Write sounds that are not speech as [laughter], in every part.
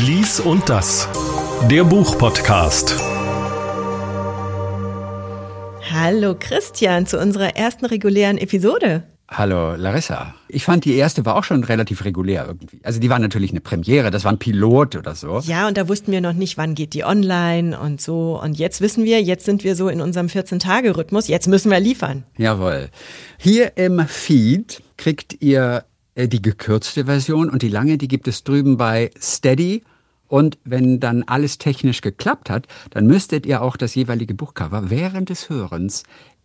Lies und das. Der Buchpodcast. Hallo Christian zu unserer ersten regulären Episode. Hallo Larissa. Ich fand die erste war auch schon relativ regulär irgendwie. Also die war natürlich eine Premiere, das war ein Pilot oder so. Ja, und da wussten wir noch nicht, wann geht die online und so. Und jetzt wissen wir, jetzt sind wir so in unserem 14-Tage-Rhythmus, jetzt müssen wir liefern. Jawohl. Hier im Feed kriegt ihr die gekürzte Version und die lange, die gibt es drüben bei Steady. Und wenn dann alles technisch geklappt hat, dann müsstet ihr auch das jeweilige Buchcover während des Hörens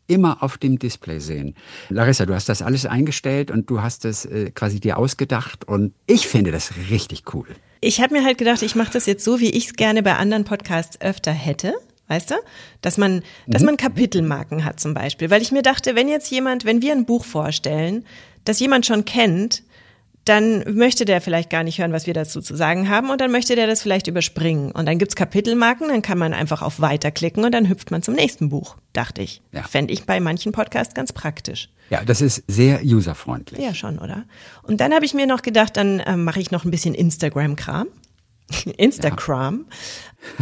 immer auf dem Display sehen. Larissa, du hast das alles eingestellt und du hast es äh, quasi dir ausgedacht und ich finde das richtig cool. Ich habe mir halt gedacht, ich mache das jetzt so, wie ich es gerne bei anderen Podcasts öfter hätte. Weißt du? Dass man, dass mhm. man Kapitelmarken hat zum Beispiel. Weil ich mir dachte, wenn jetzt jemand, wenn wir ein Buch vorstellen, das jemand schon kennt, dann möchte der vielleicht gar nicht hören, was wir dazu zu sagen haben und dann möchte der das vielleicht überspringen. Und dann gibt's Kapitelmarken, dann kann man einfach auf Weiter klicken und dann hüpft man zum nächsten Buch, dachte ich. Ja. Fände ich bei manchen Podcasts ganz praktisch. Ja, das ist sehr userfreundlich. Ja, schon, oder? Und dann habe ich mir noch gedacht, dann äh, mache ich noch ein bisschen Instagram-Kram. [laughs] Instagram.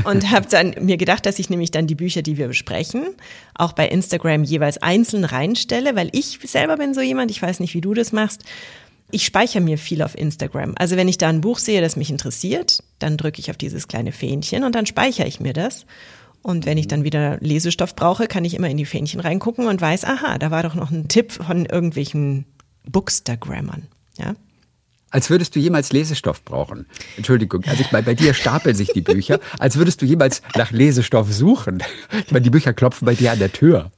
Und habe dann mir gedacht, dass ich nämlich dann die Bücher, die wir besprechen, auch bei Instagram jeweils einzeln reinstelle, weil ich selber bin so jemand, ich weiß nicht, wie du das machst. Ich speichere mir viel auf Instagram. Also wenn ich da ein Buch sehe, das mich interessiert, dann drücke ich auf dieses kleine Fähnchen und dann speichere ich mir das. Und wenn ich dann wieder Lesestoff brauche, kann ich immer in die Fähnchen reingucken und weiß, aha, da war doch noch ein Tipp von irgendwelchen Bookstagrammern. Ja, als würdest du jemals Lesestoff brauchen. Entschuldigung, also ich meine, bei dir stapeln sich die Bücher, als würdest du jemals nach Lesestoff suchen. Ich meine, die Bücher klopfen bei dir an der Tür.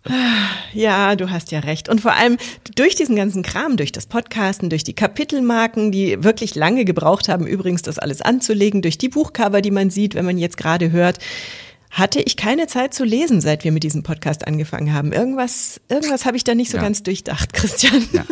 Ja, du hast ja recht. Und vor allem durch diesen ganzen Kram, durch das Podcasten, durch die Kapitelmarken, die wirklich lange gebraucht haben, übrigens das alles anzulegen, durch die Buchcover, die man sieht, wenn man jetzt gerade hört, hatte ich keine Zeit zu lesen, seit wir mit diesem Podcast angefangen haben. Irgendwas, irgendwas habe ich da nicht so ja. ganz durchdacht, Christian. Ja.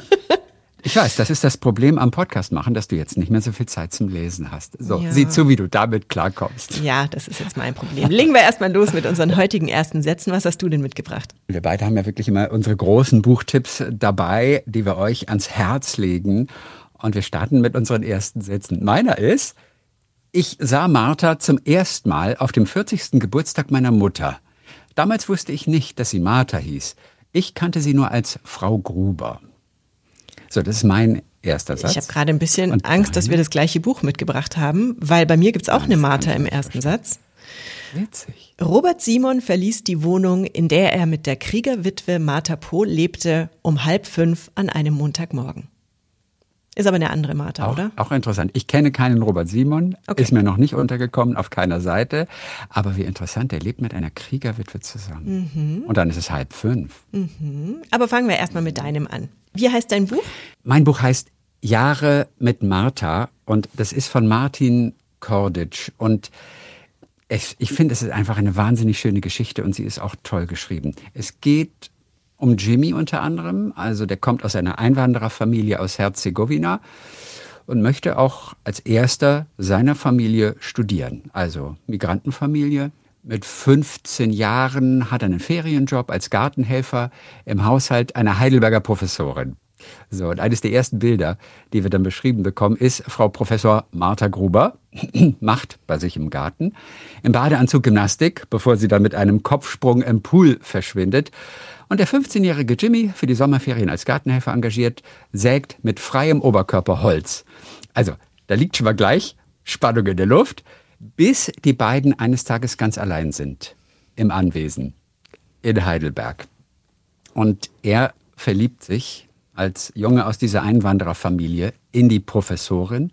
Ich weiß, das ist das Problem am Podcast machen, dass du jetzt nicht mehr so viel Zeit zum Lesen hast. So, ja. sieh zu, wie du damit klarkommst. Ja, das ist jetzt mein Problem. Legen wir erstmal los mit unseren heutigen ersten Sätzen. Was hast du denn mitgebracht? Wir beide haben ja wirklich immer unsere großen Buchtipps dabei, die wir euch ans Herz legen. Und wir starten mit unseren ersten Sätzen. Meiner ist, ich sah Martha zum ersten Mal auf dem 40. Geburtstag meiner Mutter. Damals wusste ich nicht, dass sie Martha hieß. Ich kannte sie nur als Frau Gruber. So, das ist mein erster Satz. Ich habe gerade ein bisschen Und Angst, dass wir das gleiche Buch mitgebracht haben, weil bei mir gibt's auch eine Martha im ersten Satz. Witzig. Robert Simon verließ die Wohnung, in der er mit der Kriegerwitwe Martha Pohl lebte, um halb fünf an einem Montagmorgen. Ist aber eine andere Martha, auch, oder? Auch interessant. Ich kenne keinen Robert Simon, okay. ist mir noch nicht untergekommen auf keiner Seite. Aber wie interessant, der lebt mit einer Kriegerwitwe zusammen. Mhm. Und dann ist es halb fünf. Mhm. Aber fangen wir erstmal mit deinem an. Wie heißt dein Buch? Mein Buch heißt Jahre mit Martha und das ist von Martin Korditsch. Und ich, ich finde, es ist einfach eine wahnsinnig schöne Geschichte und sie ist auch toll geschrieben. Es geht um Jimmy unter anderem. Also der kommt aus einer Einwandererfamilie aus Herzegowina und möchte auch als erster seiner Familie studieren. Also Migrantenfamilie. Mit 15 Jahren hat er einen Ferienjob als Gartenhelfer im Haushalt einer Heidelberger Professorin. So, und eines der ersten Bilder, die wir dann beschrieben bekommen, ist Frau Professor Martha Gruber, [clears throat] macht bei sich im Garten, im Badeanzug Gymnastik, bevor sie dann mit einem Kopfsprung im Pool verschwindet. Und der 15-jährige Jimmy, für die Sommerferien als Gartenhelfer engagiert, sägt mit freiem Oberkörper Holz. Also, da liegt schon mal gleich Spannung in der Luft, bis die beiden eines Tages ganz allein sind im Anwesen in Heidelberg. Und er verliebt sich als Junge aus dieser Einwandererfamilie in die Professorin.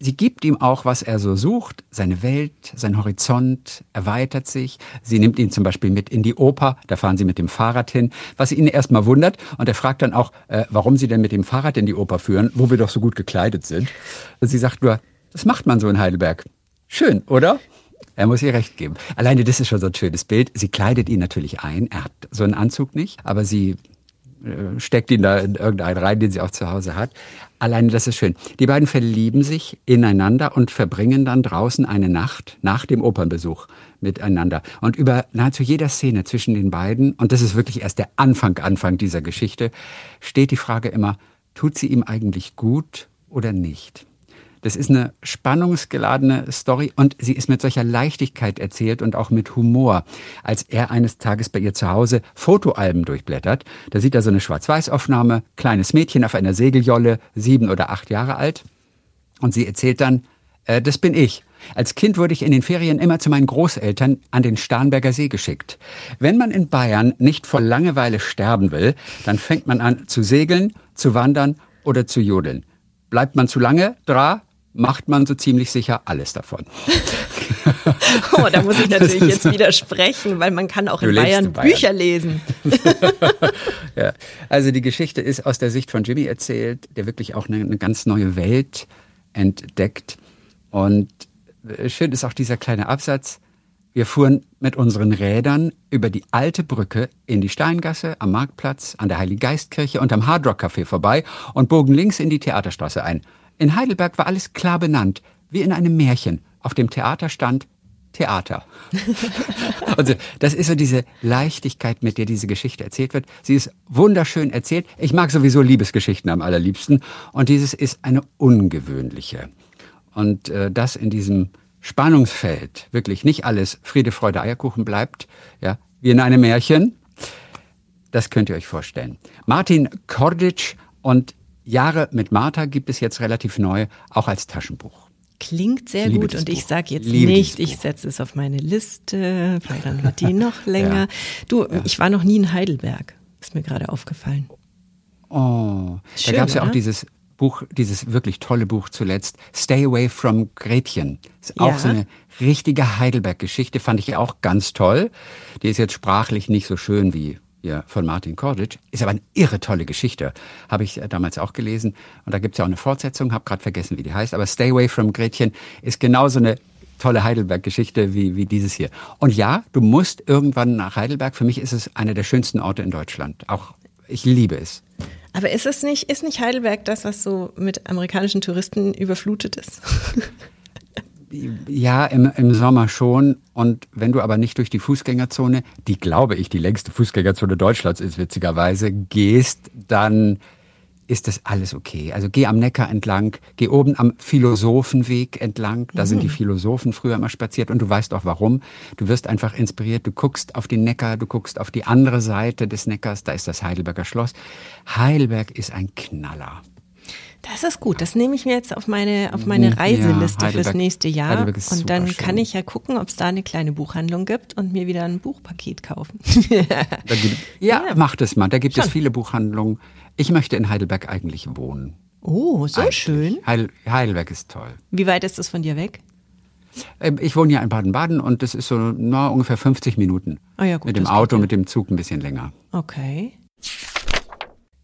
Sie gibt ihm auch, was er so sucht. Seine Welt, sein Horizont erweitert sich. Sie nimmt ihn zum Beispiel mit in die Oper. Da fahren sie mit dem Fahrrad hin, was ihn erstmal wundert. Und er fragt dann auch, äh, warum sie denn mit dem Fahrrad in die Oper führen, wo wir doch so gut gekleidet sind. Sie sagt nur, das macht man so in Heidelberg. Schön, oder? Er muss ihr recht geben. Alleine das ist schon so ein schönes Bild. Sie kleidet ihn natürlich ein. Er hat so einen Anzug nicht, aber sie äh, steckt ihn da in irgendeinen rein, den sie auch zu Hause hat. Alleine das ist schön. Die beiden verlieben sich ineinander und verbringen dann draußen eine Nacht nach dem Opernbesuch miteinander. Und über nahezu jeder Szene zwischen den beiden, und das ist wirklich erst der Anfang, Anfang dieser Geschichte, steht die Frage immer, tut sie ihm eigentlich gut oder nicht? Das ist eine spannungsgeladene Story und sie ist mit solcher Leichtigkeit erzählt und auch mit Humor. Als er eines Tages bei ihr zu Hause Fotoalben durchblättert, da sieht er so eine Schwarz-Weiß-Aufnahme, kleines Mädchen auf einer Segeljolle, sieben oder acht Jahre alt. Und sie erzählt dann, äh, das bin ich. Als Kind wurde ich in den Ferien immer zu meinen Großeltern an den Starnberger See geschickt. Wenn man in Bayern nicht vor Langeweile sterben will, dann fängt man an zu segeln, zu wandern oder zu jodeln. Bleibt man zu lange dra, macht man so ziemlich sicher alles davon. [laughs] oh, da muss ich [laughs] natürlich jetzt widersprechen, weil man kann auch in Bayern, Bayern, Bücher lesen. [laughs] ja, also die Geschichte ist aus der Sicht von Jimmy erzählt, der wirklich auch eine, eine ganz neue Welt entdeckt. Und schön ist auch dieser kleine Absatz. Wir fuhren mit unseren Rädern über die alte Brücke in die Steingasse, am Marktplatz, an der Heiliggeistkirche und am Hardrock Café vorbei und bogen links in die Theaterstraße ein. In Heidelberg war alles klar benannt, wie in einem Märchen. Auf dem Theater stand Theater. [laughs] also, das ist so diese Leichtigkeit, mit der diese Geschichte erzählt wird. Sie ist wunderschön erzählt. Ich mag sowieso Liebesgeschichten am allerliebsten. Und dieses ist eine ungewöhnliche. Und äh, das in diesem Spannungsfeld wirklich nicht alles Friede, Freude, Eierkuchen bleibt, ja, wie in einem Märchen. Das könnt ihr euch vorstellen. Martin Kordic und Jahre mit Martha gibt es jetzt relativ neu, auch als Taschenbuch. Klingt sehr gut und ich sage jetzt nicht, ich setze es auf meine Liste, weil dann wird die [laughs] noch länger. Ja. Du, ja. ich war noch nie in Heidelberg, ist mir gerade aufgefallen. Oh, Schön, da gab es ja auch dieses Buch, dieses wirklich tolle Buch zuletzt, Stay Away from Gretchen. Ist auch ja. so eine richtige Heidelberg-Geschichte, fand ich auch ganz toll. Die ist jetzt sprachlich nicht so schön wie ja, von Martin Kordic. Ist aber eine irre tolle Geschichte. Habe ich äh, damals auch gelesen. Und da gibt es ja auch eine Fortsetzung, habe gerade vergessen, wie die heißt. Aber Stay Away from Gretchen ist genauso eine tolle Heidelberg-Geschichte wie, wie dieses hier. Und ja, du musst irgendwann nach Heidelberg. Für mich ist es einer der schönsten Orte in Deutschland. Auch ich liebe es. Aber ist es nicht, ist nicht Heidelberg das, was so mit amerikanischen Touristen überflutet ist? [laughs] ja, im, im Sommer schon. Und wenn du aber nicht durch die Fußgängerzone, die glaube ich die längste Fußgängerzone Deutschlands ist, witzigerweise, gehst, dann ist das alles okay. Also geh am Neckar entlang, geh oben am Philosophenweg entlang. Da mhm. sind die mhm. Philosophen früher immer spaziert und du weißt auch warum. Du wirst einfach inspiriert. Du guckst auf den Neckar, du guckst auf die andere Seite des Neckars. Da ist das Heidelberger Schloss. Heidelberg ist ein Knaller. Das ist gut. Das nehme ich mir jetzt auf meine, auf meine Reiseliste ja, fürs nächste Jahr. Und dann kann ich ja gucken, ob es da eine kleine Buchhandlung gibt und mir wieder ein Buchpaket kaufen. [laughs] gibt, [laughs] ja, ja, mach das mal. Da gibt Schon. es viele Buchhandlungen. Ich möchte in Heidelberg eigentlich wohnen. Oh, so eigentlich. schön. Heil, Heidelberg ist toll. Wie weit ist das von dir weg? Ähm, ich wohne ja in Baden-Baden und das ist so na, ungefähr 50 Minuten. Ah ja, gut, mit dem Auto, ja. mit dem Zug ein bisschen länger. Okay.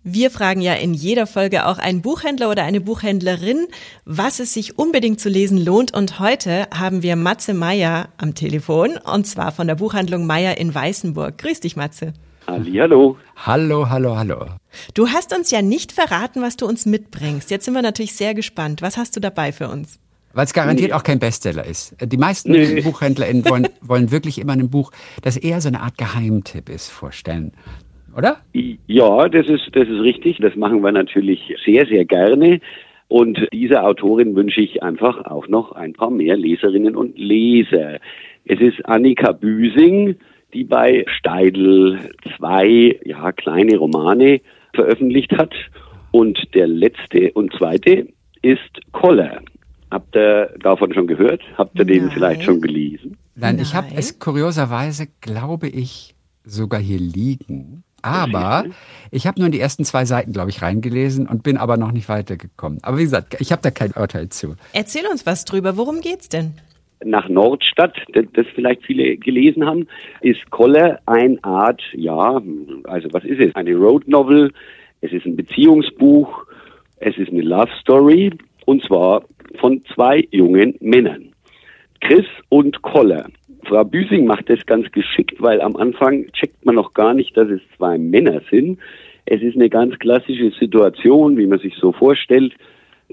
Wir fragen ja in jeder Folge auch einen Buchhändler oder eine Buchhändlerin, was es sich unbedingt zu lesen lohnt. Und heute haben wir Matze Meier am Telefon und zwar von der Buchhandlung Meier in Weißenburg. Grüß dich, Matze. Hallo. Hallo, hallo, hallo. Du hast uns ja nicht verraten, was du uns mitbringst. Jetzt sind wir natürlich sehr gespannt. Was hast du dabei für uns? Weil es garantiert nee. auch kein Bestseller ist. Die meisten nee. BuchhändlerInnen wollen, wollen wirklich immer ein Buch, das eher so eine Art Geheimtipp ist, vorstellen oder? Ja, das ist, das ist richtig. Das machen wir natürlich sehr, sehr gerne. Und dieser Autorin wünsche ich einfach auch noch ein paar mehr Leserinnen und Leser. Es ist Annika Büsing, die bei Steidl zwei ja, kleine Romane veröffentlicht hat. Und der letzte und zweite ist Koller. Habt ihr davon schon gehört? Habt ihr Nein. den vielleicht schon gelesen? Nein, Nein. ich habe es kurioserweise, glaube ich, sogar hier liegen. Aber ich habe nur in die ersten zwei Seiten, glaube ich, reingelesen und bin aber noch nicht weitergekommen. Aber wie gesagt, ich habe da kein Urteil zu. Erzähl uns was drüber. Worum geht's denn? Nach Nordstadt, das vielleicht viele gelesen haben, ist Koller eine Art, ja, also was ist es? Eine Road Novel. Es ist ein Beziehungsbuch. Es ist eine Love Story. Und zwar von zwei jungen Männern. Chris und Koller. Frau Büsing macht das ganz geschickt, weil am Anfang checkt man noch gar nicht, dass es zwei Männer sind. Es ist eine ganz klassische Situation, wie man sich so vorstellt.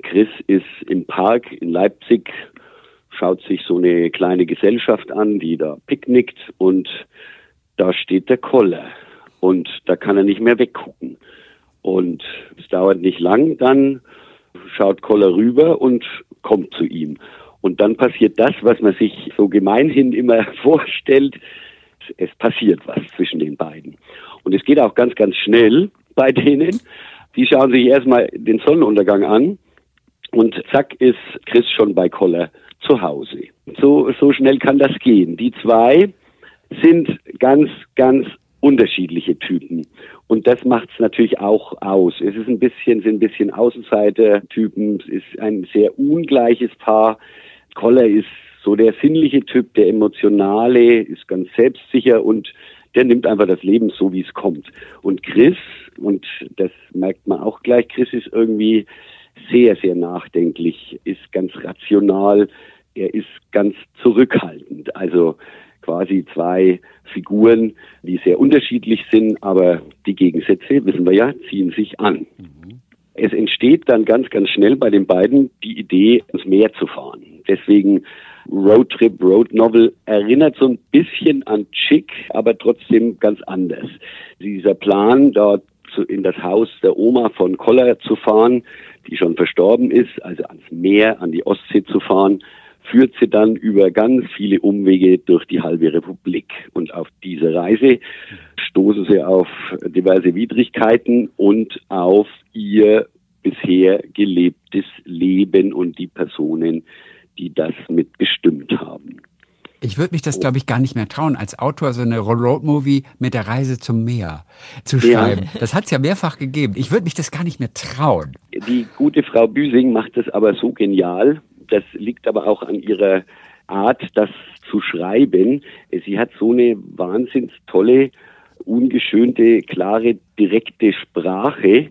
Chris ist im Park in Leipzig, schaut sich so eine kleine Gesellschaft an, die da picknickt und da steht der Koller und da kann er nicht mehr weggucken. Und es dauert nicht lang, dann schaut Koller rüber und kommt zu ihm. Und dann passiert das, was man sich so gemeinhin immer [laughs] vorstellt. Es passiert was zwischen den beiden. Und es geht auch ganz, ganz schnell bei denen. Die schauen sich erstmal den Sonnenuntergang an und zack ist Chris schon bei Koller zu Hause. So, so schnell kann das gehen. Die zwei sind ganz, ganz unterschiedliche Typen. Und das macht es natürlich auch aus. Es ist ein bisschen, sind ein bisschen Außenseiter-Typen. Es ist ein sehr ungleiches Paar. Koller ist so der sinnliche Typ, der emotionale, ist ganz selbstsicher und der nimmt einfach das Leben so, wie es kommt. Und Chris, und das merkt man auch gleich, Chris ist irgendwie sehr, sehr nachdenklich, ist ganz rational, er ist ganz zurückhaltend. Also quasi zwei Figuren, die sehr unterschiedlich sind, aber die Gegensätze, wissen wir ja, ziehen sich an. Mhm. Es entsteht dann ganz, ganz schnell bei den beiden die Idee, ins Meer zu fahren. Deswegen Roadtrip, Road Novel erinnert so ein bisschen an Chick, aber trotzdem ganz anders. Dieser Plan, dort in das Haus der Oma von Koller zu fahren, die schon verstorben ist, also ans Meer, an die Ostsee zu fahren, führt sie dann über ganz viele Umwege durch die halbe Republik. Und auf diese Reise stoßen sie auf diverse Widrigkeiten und auf ihr bisher gelebtes Leben und die Personen, die das mitbestimmt haben. Ich würde mich das, glaube ich, gar nicht mehr trauen, als Autor so eine Roadmovie mit der Reise zum Meer zu schreiben. Ja. Das hat es ja mehrfach gegeben. Ich würde mich das gar nicht mehr trauen. Die gute Frau Büsing macht das aber so genial. Das liegt aber auch an ihrer Art, das zu schreiben. Sie hat so eine wahnsinns tolle, ungeschönte, klare, direkte Sprache.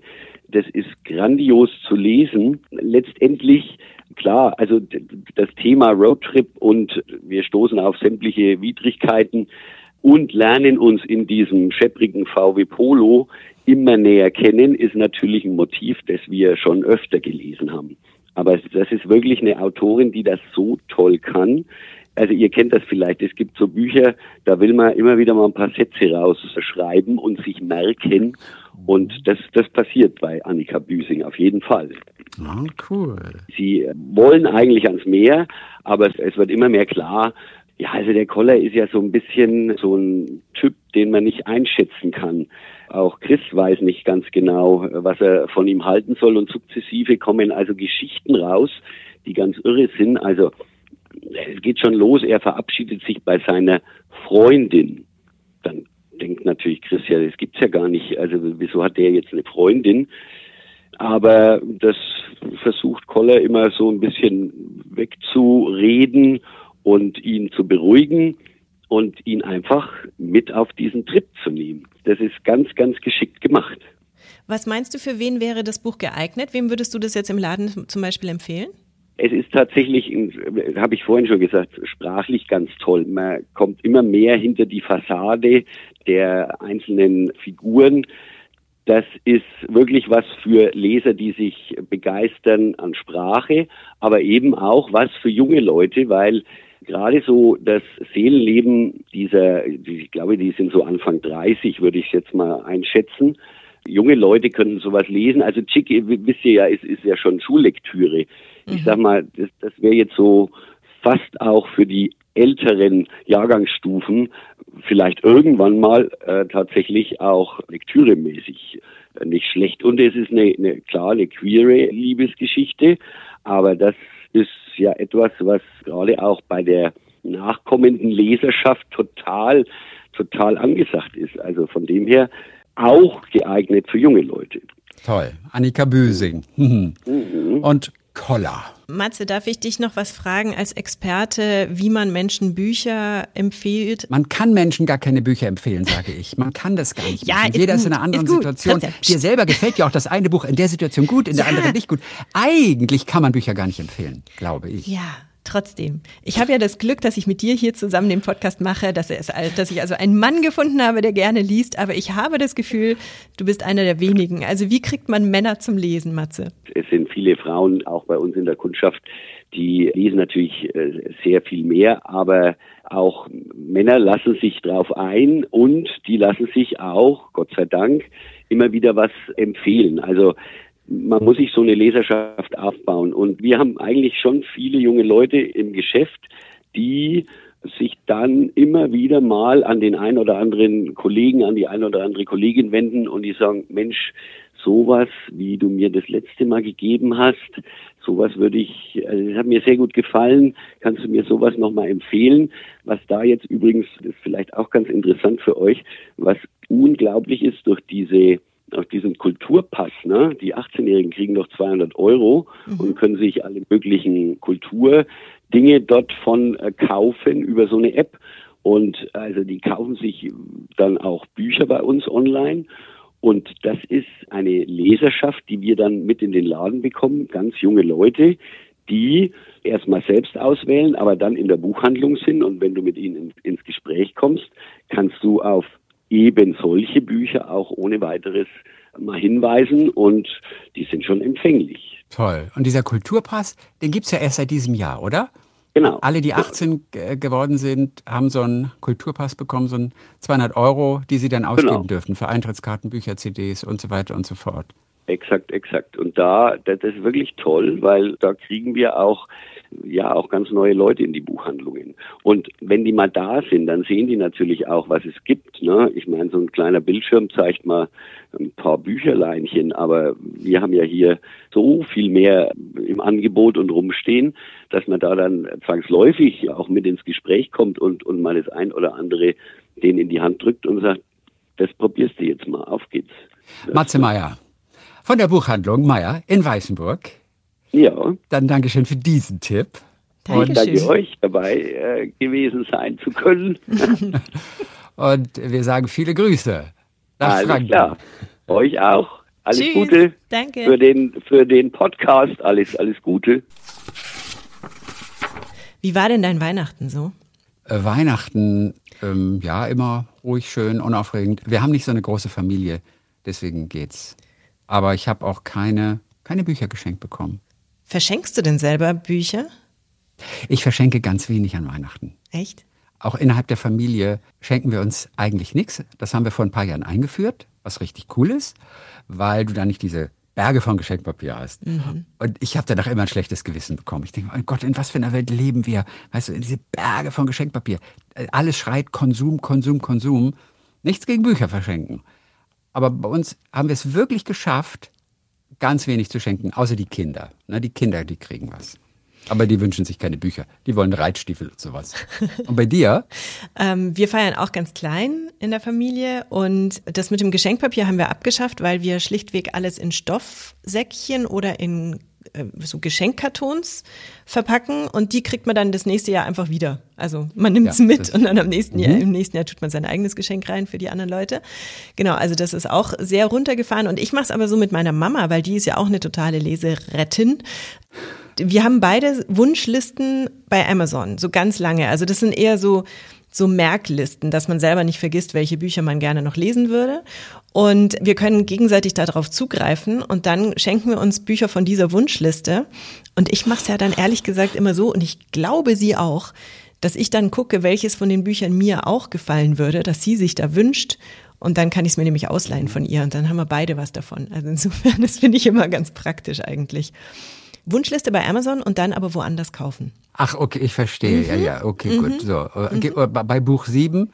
Das ist grandios zu lesen. Letztendlich klar, also das Thema Roadtrip und wir stoßen auf sämtliche Widrigkeiten und lernen uns in diesem schepprigen VW Polo immer näher kennen, ist natürlich ein Motiv, das wir schon öfter gelesen haben. Aber das ist wirklich eine Autorin, die das so toll kann. Also ihr kennt das vielleicht, es gibt so Bücher, da will man immer wieder mal ein paar Sätze rausschreiben und sich merken. Und das, das passiert bei Annika Büsing auf jeden Fall. Oh, cool. Sie wollen eigentlich ans Meer, aber es, es wird immer mehr klar, ja, also der Koller ist ja so ein bisschen so ein Typ, den man nicht einschätzen kann. Auch Chris weiß nicht ganz genau, was er von ihm halten soll und sukzessive kommen also Geschichten raus, die ganz irre sind. Also es geht schon los, er verabschiedet sich bei seiner Freundin. Denkt natürlich Chris, ja, das gibt's ja gar nicht. Also wieso hat der jetzt eine Freundin? Aber das versucht Koller immer so ein bisschen wegzureden und ihn zu beruhigen und ihn einfach mit auf diesen Trip zu nehmen. Das ist ganz, ganz geschickt gemacht. Was meinst du, für wen wäre das Buch geeignet? Wem würdest du das jetzt im Laden zum Beispiel empfehlen? Es ist tatsächlich, habe ich vorhin schon gesagt, sprachlich ganz toll. Man kommt immer mehr hinter die Fassade der einzelnen Figuren. Das ist wirklich was für Leser, die sich begeistern an Sprache, aber eben auch was für junge Leute, weil gerade so das Seelenleben dieser, ich glaube, die sind so Anfang 30, würde ich jetzt mal einschätzen. Junge Leute können sowas lesen. Also Chick, wisst ihr ja, ist, ist ja schon Schullektüre. Mhm. Ich sag mal, das, das wäre jetzt so fast auch für die älteren Jahrgangsstufen vielleicht irgendwann mal äh, tatsächlich auch lektüremäßig äh, nicht schlecht. Und es ist eine, eine klar eine queere Liebesgeschichte, aber das ist ja etwas, was gerade auch bei der nachkommenden Leserschaft total, total angesagt ist. Also von dem her auch geeignet für junge Leute. Toll. Annika Büsing. [laughs] Mhm. Und Koller. Matze, darf ich dich noch was fragen als Experte, wie man Menschen Bücher empfiehlt? Man kann Menschen gar keine Bücher empfehlen, sage ich. Man kann das gar nicht. ja, ist Jeder gut, ist in einer anderen Situation. Dir selber gefällt ja auch das eine Buch in der Situation gut, in der ja. anderen nicht gut. Eigentlich kann man Bücher gar nicht empfehlen, glaube ich. Ja. Trotzdem, ich habe ja das Glück, dass ich mit dir hier zusammen den Podcast mache, dass, es, dass ich also einen Mann gefunden habe, der gerne liest, aber ich habe das Gefühl, du bist einer der wenigen. Also wie kriegt man Männer zum Lesen, Matze? Es sind viele Frauen, auch bei uns in der Kundschaft, die lesen natürlich äh, sehr viel mehr, aber auch Männer lassen sich drauf ein und die lassen sich auch, Gott sei Dank, immer wieder was empfehlen. Also man muss sich so eine Leserschaft aufbauen. Und wir haben eigentlich schon viele junge Leute im Geschäft, die sich dann immer wieder mal an den ein oder anderen Kollegen, an die ein oder andere Kollegin wenden und die sagen, Mensch, sowas, wie du mir das letzte Mal gegeben hast, sowas würde ich, also das hat mir sehr gut gefallen, kannst du mir sowas nochmal empfehlen? Was da jetzt übrigens, das ist vielleicht auch ganz interessant für euch, was unglaublich ist durch diese auf diesen Kulturpass, ne? Die 18-Jährigen kriegen doch 200 Euro mhm. und können sich alle möglichen Kulturdinge dort von äh, kaufen über so eine App. Und also die kaufen sich dann auch Bücher bei uns online und das ist eine Leserschaft, die wir dann mit in den Laden bekommen, ganz junge Leute, die erstmal selbst auswählen, aber dann in der Buchhandlung sind. Und wenn du mit ihnen ins Gespräch kommst, kannst du auf eben solche Bücher auch ohne weiteres mal hinweisen und die sind schon empfänglich. Toll. Und dieser Kulturpass, den gibt's ja erst seit diesem Jahr, oder? Genau. Alle, die 18 geworden sind, haben so einen Kulturpass bekommen, so einen 200 Euro, die sie dann ausgeben genau. dürfen für Eintrittskarten, Bücher, CDs und so weiter und so fort. Exakt, exakt. Und da, das ist wirklich toll, weil da kriegen wir auch ja auch ganz neue Leute in die Buchhandlungen. Und wenn die mal da sind, dann sehen die natürlich auch, was es gibt. Ne? Ich meine, so ein kleiner Bildschirm zeigt mal ein paar Bücherleinchen, aber wir haben ja hier so viel mehr im Angebot und rumstehen, dass man da dann zwangsläufig auch mit ins Gespräch kommt und, und mal das ein oder andere den in die Hand drückt und sagt, das probierst du jetzt mal, auf geht's. Matze Meier von der Buchhandlung Meier in Weißenburg. Ja. Dann Dankeschön für diesen Tipp. Und danke euch dabei äh, gewesen sein zu können. [laughs] [laughs] und wir sagen viele Grüße nach Alles Franken. klar. Euch auch. Alles Tschüss. Gute. Danke. Für den, für den Podcast. Alles, alles Gute. Wie war denn dein Weihnachten so? Äh, Weihnachten, ähm, ja, immer ruhig, schön, unaufregend. Wir haben nicht so eine große Familie, deswegen geht's. Aber ich habe auch keine, keine Bücher geschenkt bekommen. Verschenkst du denn selber Bücher? Ich verschenke ganz wenig an Weihnachten. Echt? Auch innerhalb der Familie schenken wir uns eigentlich nichts. Das haben wir vor ein paar Jahren eingeführt, was richtig cool ist, weil du da nicht diese Berge von Geschenkpapier hast. Mhm. Und ich habe danach immer ein schlechtes Gewissen bekommen. Ich denke, oh Gott, in was für einer Welt leben wir? Weißt du, diese Berge von Geschenkpapier. Alles schreit Konsum, Konsum, Konsum. Nichts gegen Bücher verschenken. Aber bei uns haben wir es wirklich geschafft, ganz wenig zu schenken, außer die Kinder. Ne, die Kinder, die kriegen was. Aber die wünschen sich keine Bücher. Die wollen Reitstiefel und sowas. Und bei dir? [laughs] ähm, wir feiern auch ganz klein in der Familie und das mit dem Geschenkpapier haben wir abgeschafft, weil wir schlichtweg alles in Stoffsäckchen oder in so Geschenkkartons verpacken und die kriegt man dann das nächste Jahr einfach wieder. Also man nimmt es ja, mit und dann am nächsten Jahr, mhm. im nächsten Jahr tut man sein eigenes Geschenk rein für die anderen Leute. Genau, also das ist auch sehr runtergefahren und ich mache es aber so mit meiner Mama, weil die ist ja auch eine totale Leserettin wir haben beide Wunschlisten bei Amazon, so ganz lange. Also das sind eher so, so Merklisten, dass man selber nicht vergisst, welche Bücher man gerne noch lesen würde. Und wir können gegenseitig darauf zugreifen und dann schenken wir uns Bücher von dieser Wunschliste. Und ich mache es ja dann ehrlich gesagt immer so, und ich glaube sie auch, dass ich dann gucke, welches von den Büchern mir auch gefallen würde, dass sie sich da wünscht. Und dann kann ich es mir nämlich ausleihen von ihr und dann haben wir beide was davon. Also insofern, [laughs] das finde ich immer ganz praktisch eigentlich. Wunschliste bei Amazon und dann aber woanders kaufen. Ach, okay, ich verstehe. Mhm. Ja, ja, okay, mhm. gut. So, äh, mhm. Äh, bei Buch 7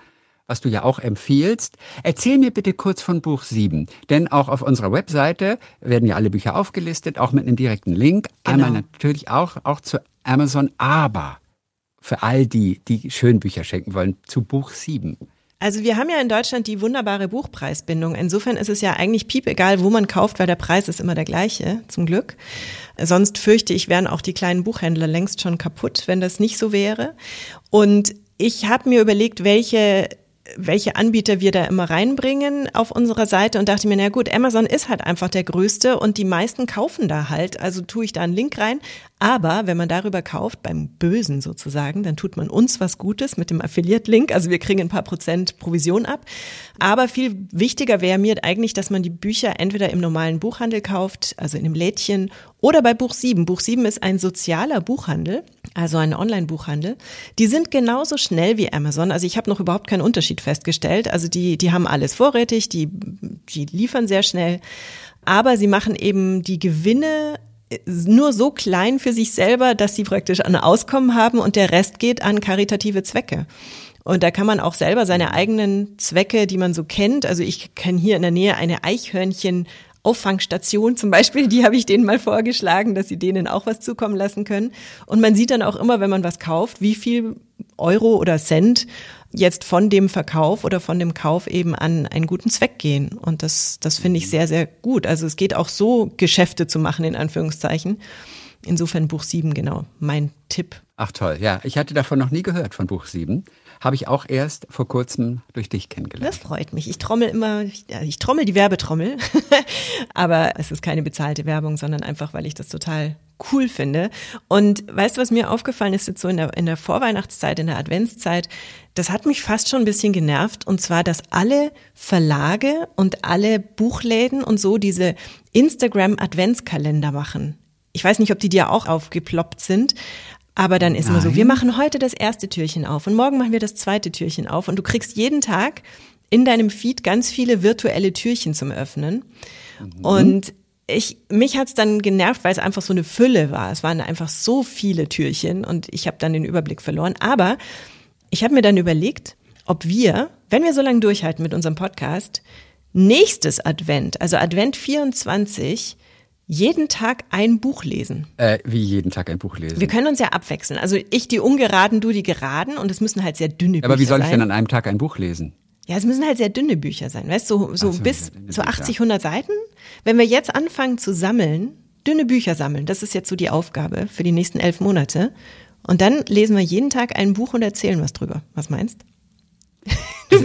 was du ja auch empfiehlst. Erzähl mir bitte kurz von Buch 7. Denn auch auf unserer Webseite werden ja alle Bücher aufgelistet, auch mit einem direkten Link. Genau. Einmal natürlich auch, auch zu Amazon, aber für all die, die Schönbücher schenken wollen, zu Buch 7. Also wir haben ja in Deutschland die wunderbare Buchpreisbindung. Insofern ist es ja eigentlich piep egal, wo man kauft, weil der Preis ist immer der gleiche, zum Glück. Sonst fürchte ich, wären auch die kleinen Buchhändler längst schon kaputt, wenn das nicht so wäre. Und ich habe mir überlegt, welche welche Anbieter wir da immer reinbringen auf unserer Seite und dachte mir, na gut, Amazon ist halt einfach der größte und die meisten kaufen da halt. Also tue ich da einen Link rein. Aber wenn man darüber kauft, beim Bösen sozusagen, dann tut man uns was Gutes mit dem Affiliate-Link. Also wir kriegen ein paar Prozent Provision ab. Aber viel wichtiger wäre mir eigentlich, dass man die Bücher entweder im normalen Buchhandel kauft, also in einem Lädchen, oder bei Buch 7. Buch 7 ist ein sozialer Buchhandel, also ein Online-Buchhandel. Die sind genauso schnell wie Amazon. Also ich habe noch überhaupt keinen Unterschied festgestellt. Also die, die haben alles vorrätig, die, die liefern sehr schnell. aber sie machen eben die Gewinne nur so klein für sich selber, dass sie praktisch ein Auskommen haben und der Rest geht an karitative Zwecke. Und da kann man auch selber seine eigenen Zwecke, die man so kennt. Also ich kenne hier in der Nähe eine Eichhörnchen Auffangstation zum Beispiel, die habe ich denen mal vorgeschlagen, dass sie denen auch was zukommen lassen können. Und man sieht dann auch immer, wenn man was kauft, wie viel Euro oder Cent jetzt von dem Verkauf oder von dem Kauf eben an einen guten Zweck gehen. Und das, das finde ich sehr, sehr gut. Also es geht auch so, Geschäfte zu machen, in Anführungszeichen. Insofern Buch 7, genau, mein Tipp. Ach toll, ja. Ich hatte davon noch nie gehört, von Buch 7. Habe ich auch erst vor kurzem durch dich kennengelernt. Das freut mich. Ich trommel immer, ich trommel die Werbetrommel, [laughs] aber es ist keine bezahlte Werbung, sondern einfach, weil ich das total cool finde. Und weißt du, was mir aufgefallen ist jetzt so in der, in der Vorweihnachtszeit, in der Adventszeit? Das hat mich fast schon ein bisschen genervt. Und zwar, dass alle Verlage und alle Buchläden und so diese Instagram-Adventskalender machen. Ich weiß nicht, ob die dir auch aufgeploppt sind, aber dann ist Nein. immer so, wir machen heute das erste Türchen auf und morgen machen wir das zweite Türchen auf und du kriegst jeden Tag in deinem Feed ganz viele virtuelle Türchen zum Öffnen. Mhm. Und ich, mich hat's dann genervt, weil es einfach so eine Fülle war. Es waren einfach so viele Türchen und ich habe dann den Überblick verloren. Aber ich habe mir dann überlegt, ob wir, wenn wir so lange durchhalten mit unserem Podcast, nächstes Advent, also Advent 24, jeden Tag ein Buch lesen. Äh, wie jeden Tag ein Buch lesen? Wir können uns ja abwechseln. Also ich die ungeraden, du die geraden und es müssen halt sehr dünne Bücher sein. Aber wie soll ich denn an einem Tag ein Buch lesen? Ja, es müssen halt sehr dünne Bücher sein, weißt du, so, so, so bis so 80, 100 Seiten. Wenn wir jetzt anfangen zu sammeln, dünne Bücher sammeln, das ist jetzt so die Aufgabe für die nächsten elf Monate. Und dann lesen wir jeden Tag ein Buch und erzählen was drüber. Was meinst? Du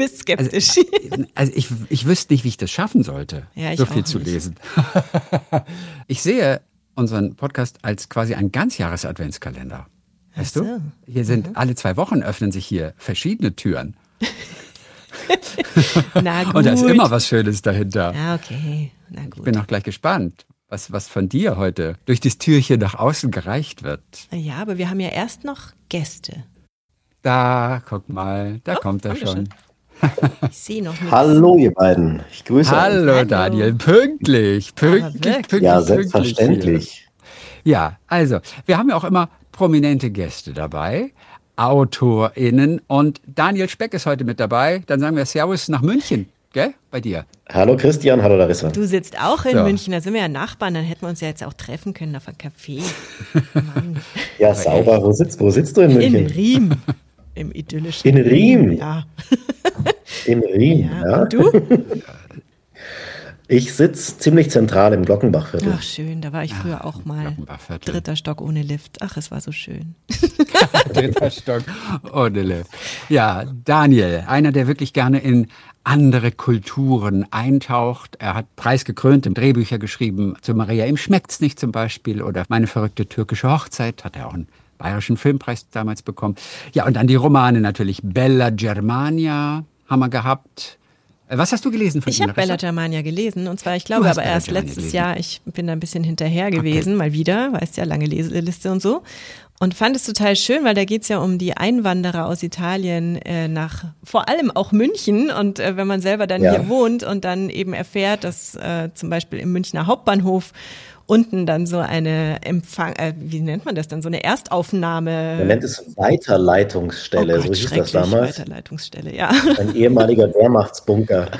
bist skeptisch. Also, also, ich, ich wüsste nicht, wie ich das schaffen sollte, ja, so viel zu nicht. lesen. [laughs] ich sehe unseren Podcast als quasi ein Ganzjahres-Adventskalender. Weißt so. du? Hier sind mhm. alle zwei Wochen öffnen sich hier verschiedene Türen. [laughs] Na gut. Und da ist immer was Schönes dahinter. Ja, okay. Na gut. Ich bin auch gleich gespannt, was, was von dir heute durch das Türchen nach außen gereicht wird. Ja, aber wir haben ja erst noch Gäste. Da, guck mal, da oh, kommt er schon. [laughs] Ich sehe noch nichts. Hallo, ihr beiden. Ich grüße Hallo, euch. Daniel. Pünktlich. Pünktlich, pünktlich. Ja, selbstverständlich. Ja, also, wir haben ja auch immer prominente Gäste dabei. AutorInnen. Und Daniel Speck ist heute mit dabei. Dann sagen wir Servus nach München, gell? Bei dir. Hallo Christian, hallo Larissa. Du sitzt auch in so. München, da sind wir ja Nachbarn, dann hätten wir uns ja jetzt auch treffen können auf einem Café. [laughs] ja, sauber. Wo sitzt, wo sitzt du in München? In Riem. [laughs] Im idyllischen. In Riem? Ja. [laughs] In Riem, ja. ja. Und du? [laughs] Ich sitze ziemlich zentral im Glockenbachviertel. Ach, schön, da war ich früher auch mal. Dritter Stock ohne Lift. Ach, es war so schön. [laughs] Dritter Stock ohne Lift. Ja, Daniel, einer, der wirklich gerne in andere Kulturen eintaucht. Er hat preisgekrönte Drehbücher geschrieben, zu Maria ihm schmeckt's nicht zum Beispiel oder meine verrückte türkische Hochzeit hat er auch einen Bayerischen Filmpreis damals bekommen. Ja, und dann die Romane natürlich. Bella Germania haben wir gehabt. Äh, was hast du gelesen von Ich habe Bella Germania gelesen und zwar, ich glaube, aber Bella erst Germania letztes gelesen. Jahr. Ich bin da ein bisschen hinterher gewesen, okay. mal wieder, weißt ja, lange Leseliste und so. Und fand es total schön, weil da geht's ja um die Einwanderer aus Italien äh, nach vor allem auch München. Und äh, wenn man selber dann ja. hier wohnt und dann eben erfährt, dass äh, zum Beispiel im Münchner Hauptbahnhof unten dann so eine Empfang, äh, wie nennt man das dann, so eine Erstaufnahme. Man nennt es Weiterleitungsstelle, oh Gott, so hieß das damals. Weiterleitungsstelle, ja. Ein ehemaliger Wehrmachtsbunker. [laughs]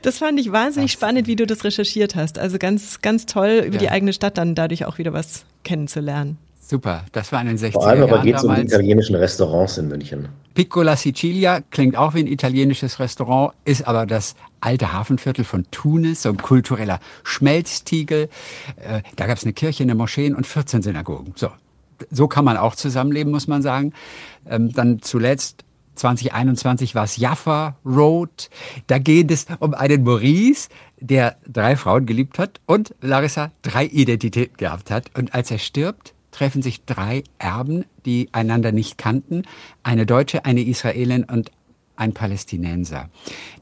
Das fand ich wahnsinnig was? spannend, wie du das recherchiert hast. Also ganz, ganz toll, über ja. die eigene Stadt dann dadurch auch wieder was kennenzulernen. Super, das war in den 60er Vor allem aber geht es um die italienischen Restaurants in München. Piccola Sicilia klingt auch wie ein italienisches Restaurant, ist aber das alte Hafenviertel von Tunis, so ein kultureller Schmelztiegel. Äh, da gab es eine Kirche, eine Moscheen und 14 Synagogen. So, so kann man auch zusammenleben, muss man sagen. Ähm, dann zuletzt 2021 war es Jaffa Road. Da geht es um einen Maurice, der drei Frauen geliebt hat und Larissa drei Identitäten gehabt hat. Und als er stirbt, treffen sich drei Erben, die einander nicht kannten. Eine Deutsche, eine Israelin und ein Palästinenser.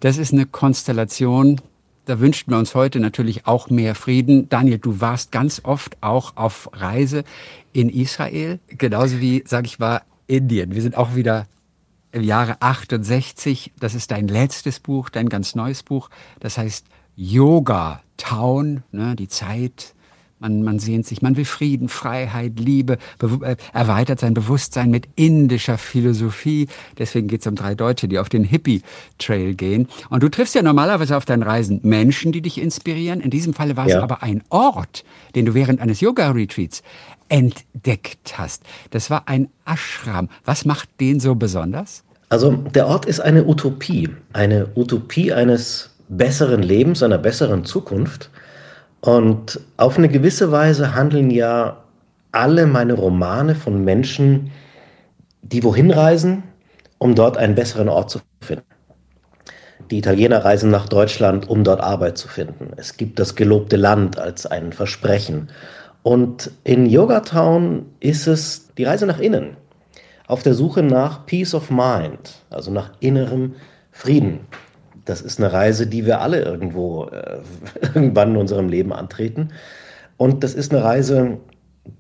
Das ist eine Konstellation, da wünschten wir uns heute natürlich auch mehr Frieden. Daniel, du warst ganz oft auch auf Reise in Israel, genauso wie, sag ich mal, Indien. Wir sind auch wieder im Jahre 68. Das ist dein letztes Buch, dein ganz neues Buch. Das heißt Yoga Town, ne, die Zeit man, man sehnt sich, man will Frieden, Freiheit, Liebe, äh, erweitert sein Bewusstsein mit indischer Philosophie. Deswegen geht es um drei Deutsche, die auf den Hippie-Trail gehen. Und du triffst ja normalerweise auf deinen Reisen Menschen, die dich inspirieren. In diesem Falle war ja. es aber ein Ort, den du während eines Yoga-Retreats entdeckt hast. Das war ein Ashram. Was macht den so besonders? Also der Ort ist eine Utopie, eine Utopie eines besseren Lebens, einer besseren Zukunft. Und auf eine gewisse Weise handeln ja alle meine Romane von Menschen, die wohin reisen, um dort einen besseren Ort zu finden. Die Italiener reisen nach Deutschland, um dort Arbeit zu finden. Es gibt das gelobte Land als ein Versprechen. Und in Yogatown ist es die Reise nach innen, auf der Suche nach Peace of Mind, also nach innerem Frieden. Das ist eine Reise, die wir alle irgendwo äh, [laughs] irgendwann in unserem Leben antreten. Und das ist eine Reise,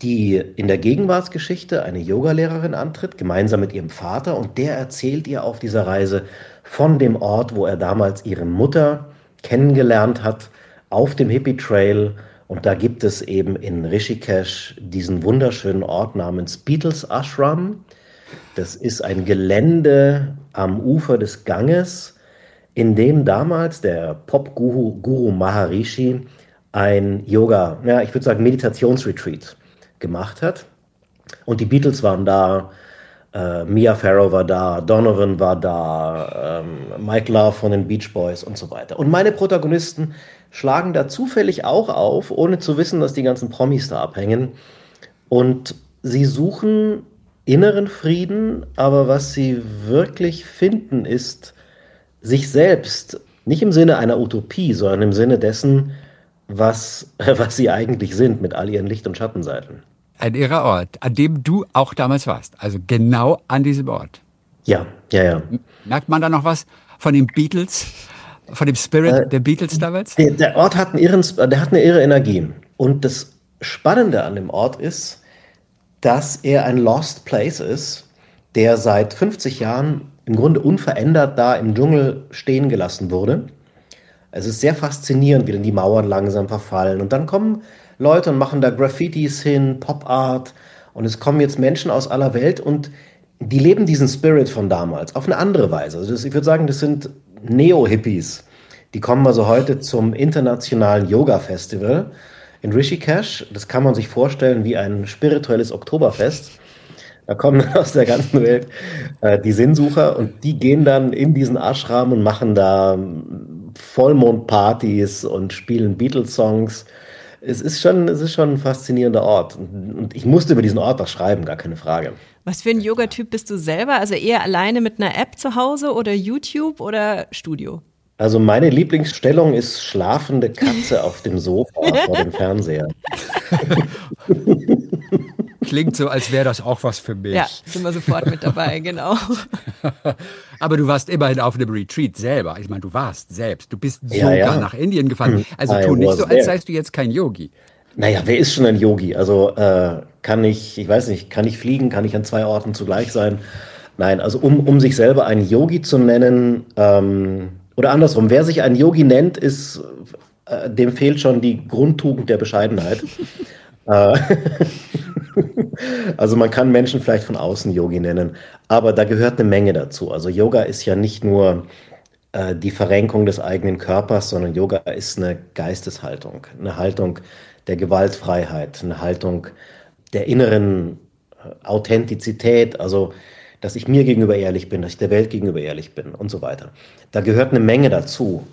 die in der Gegenwartsgeschichte eine Yogalehrerin antritt, gemeinsam mit ihrem Vater. Und der erzählt ihr auf dieser Reise von dem Ort, wo er damals ihre Mutter kennengelernt hat, auf dem Hippie Trail. Und da gibt es eben in Rishikesh diesen wunderschönen Ort namens Beatles Ashram. Das ist ein Gelände am Ufer des Ganges in dem damals der Pop-Guru Guru Maharishi ein Yoga, ja, ich würde sagen Meditationsretreat gemacht hat. Und die Beatles waren da, äh, Mia Farrow war da, Donovan war da, ähm, Mike Love von den Beach Boys und so weiter. Und meine Protagonisten schlagen da zufällig auch auf, ohne zu wissen, dass die ganzen Promis da abhängen. Und sie suchen inneren Frieden, aber was sie wirklich finden, ist sich selbst, nicht im Sinne einer Utopie, sondern im Sinne dessen, was, [laughs] was sie eigentlich sind mit all ihren Licht- und Schattenseiten. Ein irrer Ort, an dem du auch damals warst, also genau an diesem Ort. Ja, ja, ja. Merkt man da noch was von den Beatles, von dem Spirit äh, der Beatles damals? Der, der, Ort hat, einen irren, der hat eine irre Energie. Und das Spannende an dem Ort ist, dass er ein Lost Place ist, der seit 50 Jahren im Grunde unverändert da im Dschungel stehen gelassen wurde. Es ist sehr faszinierend, wie dann die Mauern langsam verfallen. Und dann kommen Leute und machen da Graffitis hin, Pop Art. Und es kommen jetzt Menschen aus aller Welt und die leben diesen Spirit von damals auf eine andere Weise. Also das, ich würde sagen, das sind Neo-Hippies. Die kommen also heute zum internationalen Yoga-Festival in Rishikesh. Das kann man sich vorstellen wie ein spirituelles Oktoberfest. Da kommen aus der ganzen Welt äh, die Sinnsucher und die gehen dann in diesen Ashram und machen da Vollmondpartys und spielen Beatles-Songs. Es ist schon, es ist schon ein faszinierender Ort. Und ich musste über diesen Ort was schreiben, gar keine Frage. Was für ein Yogatyp bist du selber? Also eher alleine mit einer App zu Hause oder YouTube oder Studio? Also meine Lieblingsstellung ist schlafende Katze auf dem Sofa [laughs] vor dem Fernseher. [laughs] Klingt so, als wäre das auch was für mich. Ja, sind wir sofort mit dabei, [laughs] genau. Aber du warst immerhin auf einem Retreat selber. Ich meine, du warst selbst. Du bist ja, sogar ja. nach Indien gefahren. Hm. Also tu nicht so, als seist du jetzt kein Yogi. Naja, wer ist schon ein Yogi? Also äh, kann ich, ich weiß nicht, kann ich fliegen, kann ich an zwei Orten zugleich sein? Nein, also um, um sich selber einen Yogi zu nennen, ähm, oder andersrum, wer sich einen Yogi nennt, ist, äh, dem fehlt schon die Grundtugend der Bescheidenheit. Äh, [laughs] also man kann Menschen vielleicht von außen Yogi nennen, aber da gehört eine Menge dazu. Also Yoga ist ja nicht nur äh, die Verrenkung des eigenen Körpers, sondern Yoga ist eine Geisteshaltung, eine Haltung der Gewaltfreiheit, eine Haltung der inneren äh, Authentizität, also dass ich mir gegenüber ehrlich bin, dass ich der Welt gegenüber ehrlich bin und so weiter. Da gehört eine Menge dazu.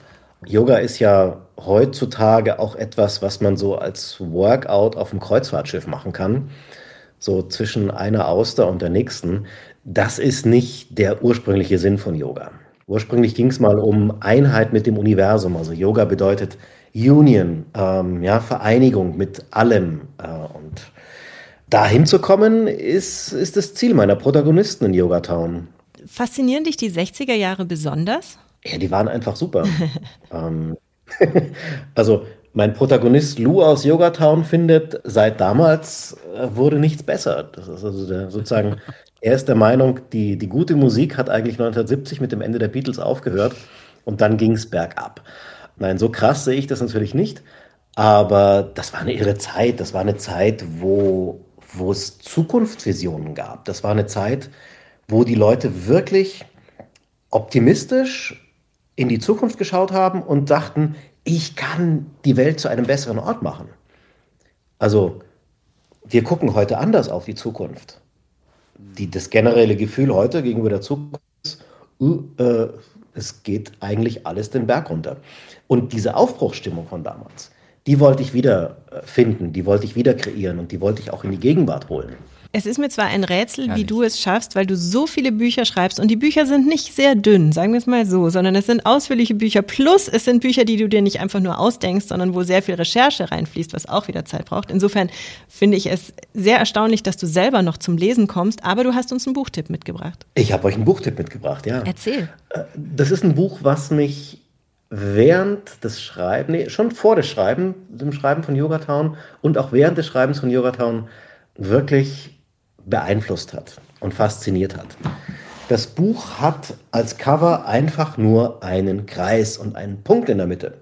Yoga ist ja heutzutage auch etwas, was man so als Workout auf dem Kreuzfahrtschiff machen kann, so zwischen einer Auster und der nächsten. Das ist nicht der ursprüngliche Sinn von Yoga. Ursprünglich ging es mal um Einheit mit dem Universum. Also Yoga bedeutet Union, ähm, ja, Vereinigung mit allem. Äh, und dahin zu kommen, ist, ist das Ziel meiner Protagonisten in Yogatown. Faszinieren dich die 60er Jahre besonders? Ja, die waren einfach super. [laughs] ähm, [laughs] also mein Protagonist Lou aus Yogatown findet, seit damals äh, wurde nichts besser. Das ist also der, sozusagen, [laughs] er ist der Meinung, die, die gute Musik hat eigentlich 1970 mit dem Ende der Beatles aufgehört und dann ging es bergab. Nein, so krass sehe ich das natürlich nicht. Aber das war eine irre Zeit. Das war eine Zeit, wo, wo es Zukunftsvisionen gab. Das war eine Zeit, wo die Leute wirklich optimistisch in die Zukunft geschaut haben und dachten, ich kann die Welt zu einem besseren Ort machen. Also wir gucken heute anders auf die Zukunft. Die, das generelle Gefühl heute gegenüber der Zukunft ist, uh, äh, es geht eigentlich alles den Berg runter. Und diese Aufbruchsstimmung von damals, die wollte ich wieder äh, finden, die wollte ich wieder kreieren und die wollte ich auch in die Gegenwart holen. Es ist mir zwar ein Rätsel, wie du es schaffst, weil du so viele Bücher schreibst und die Bücher sind nicht sehr dünn, sagen wir es mal so, sondern es sind ausführliche Bücher. Plus es sind Bücher, die du dir nicht einfach nur ausdenkst, sondern wo sehr viel Recherche reinfließt, was auch wieder Zeit braucht. Insofern finde ich es sehr erstaunlich, dass du selber noch zum Lesen kommst, aber du hast uns einen Buchtipp mitgebracht. Ich habe euch einen Buchtipp mitgebracht, ja. Erzähl. Äh, das ist ein Buch, was mich während des Schreibens, nee, schon vor des Schreiben, dem Schreiben von Yogatown und auch während des Schreibens von Yogatown wirklich beeinflusst hat und fasziniert hat. Das Buch hat als Cover einfach nur einen Kreis und einen Punkt in der Mitte.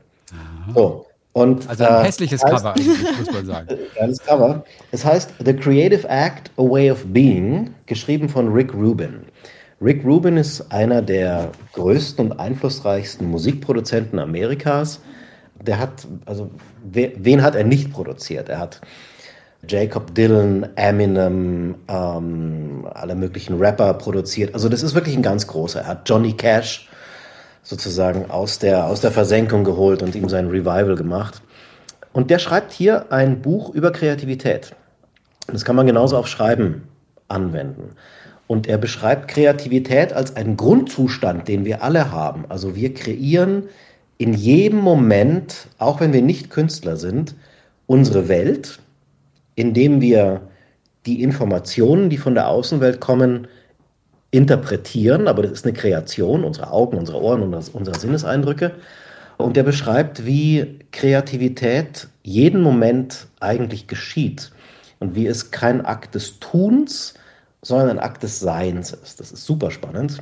So. Und, also ein äh, hässliches heißt, Cover [laughs] muss man sagen. [laughs] Cover. Es heißt The Creative Act, A Way of Being, geschrieben von Rick Rubin. Rick Rubin ist einer der größten und einflussreichsten Musikproduzenten Amerikas. Der hat, also, wen hat er nicht produziert? Er hat Jacob Dylan, Eminem, ähm, alle möglichen Rapper produziert. Also das ist wirklich ein ganz großer. Er hat Johnny Cash sozusagen aus der, aus der Versenkung geholt und ihm sein Revival gemacht. Und der schreibt hier ein Buch über Kreativität. Das kann man genauso auf Schreiben anwenden. Und er beschreibt Kreativität als einen Grundzustand, den wir alle haben. Also wir kreieren in jedem Moment, auch wenn wir nicht Künstler sind, unsere Welt indem wir die Informationen, die von der Außenwelt kommen, interpretieren, aber das ist eine Kreation, unsere Augen, unsere Ohren und unsere Sinneseindrücke. Und der beschreibt, wie Kreativität jeden Moment eigentlich geschieht und wie es kein Akt des Tuns, sondern ein Akt des Seins ist. Das ist super spannend.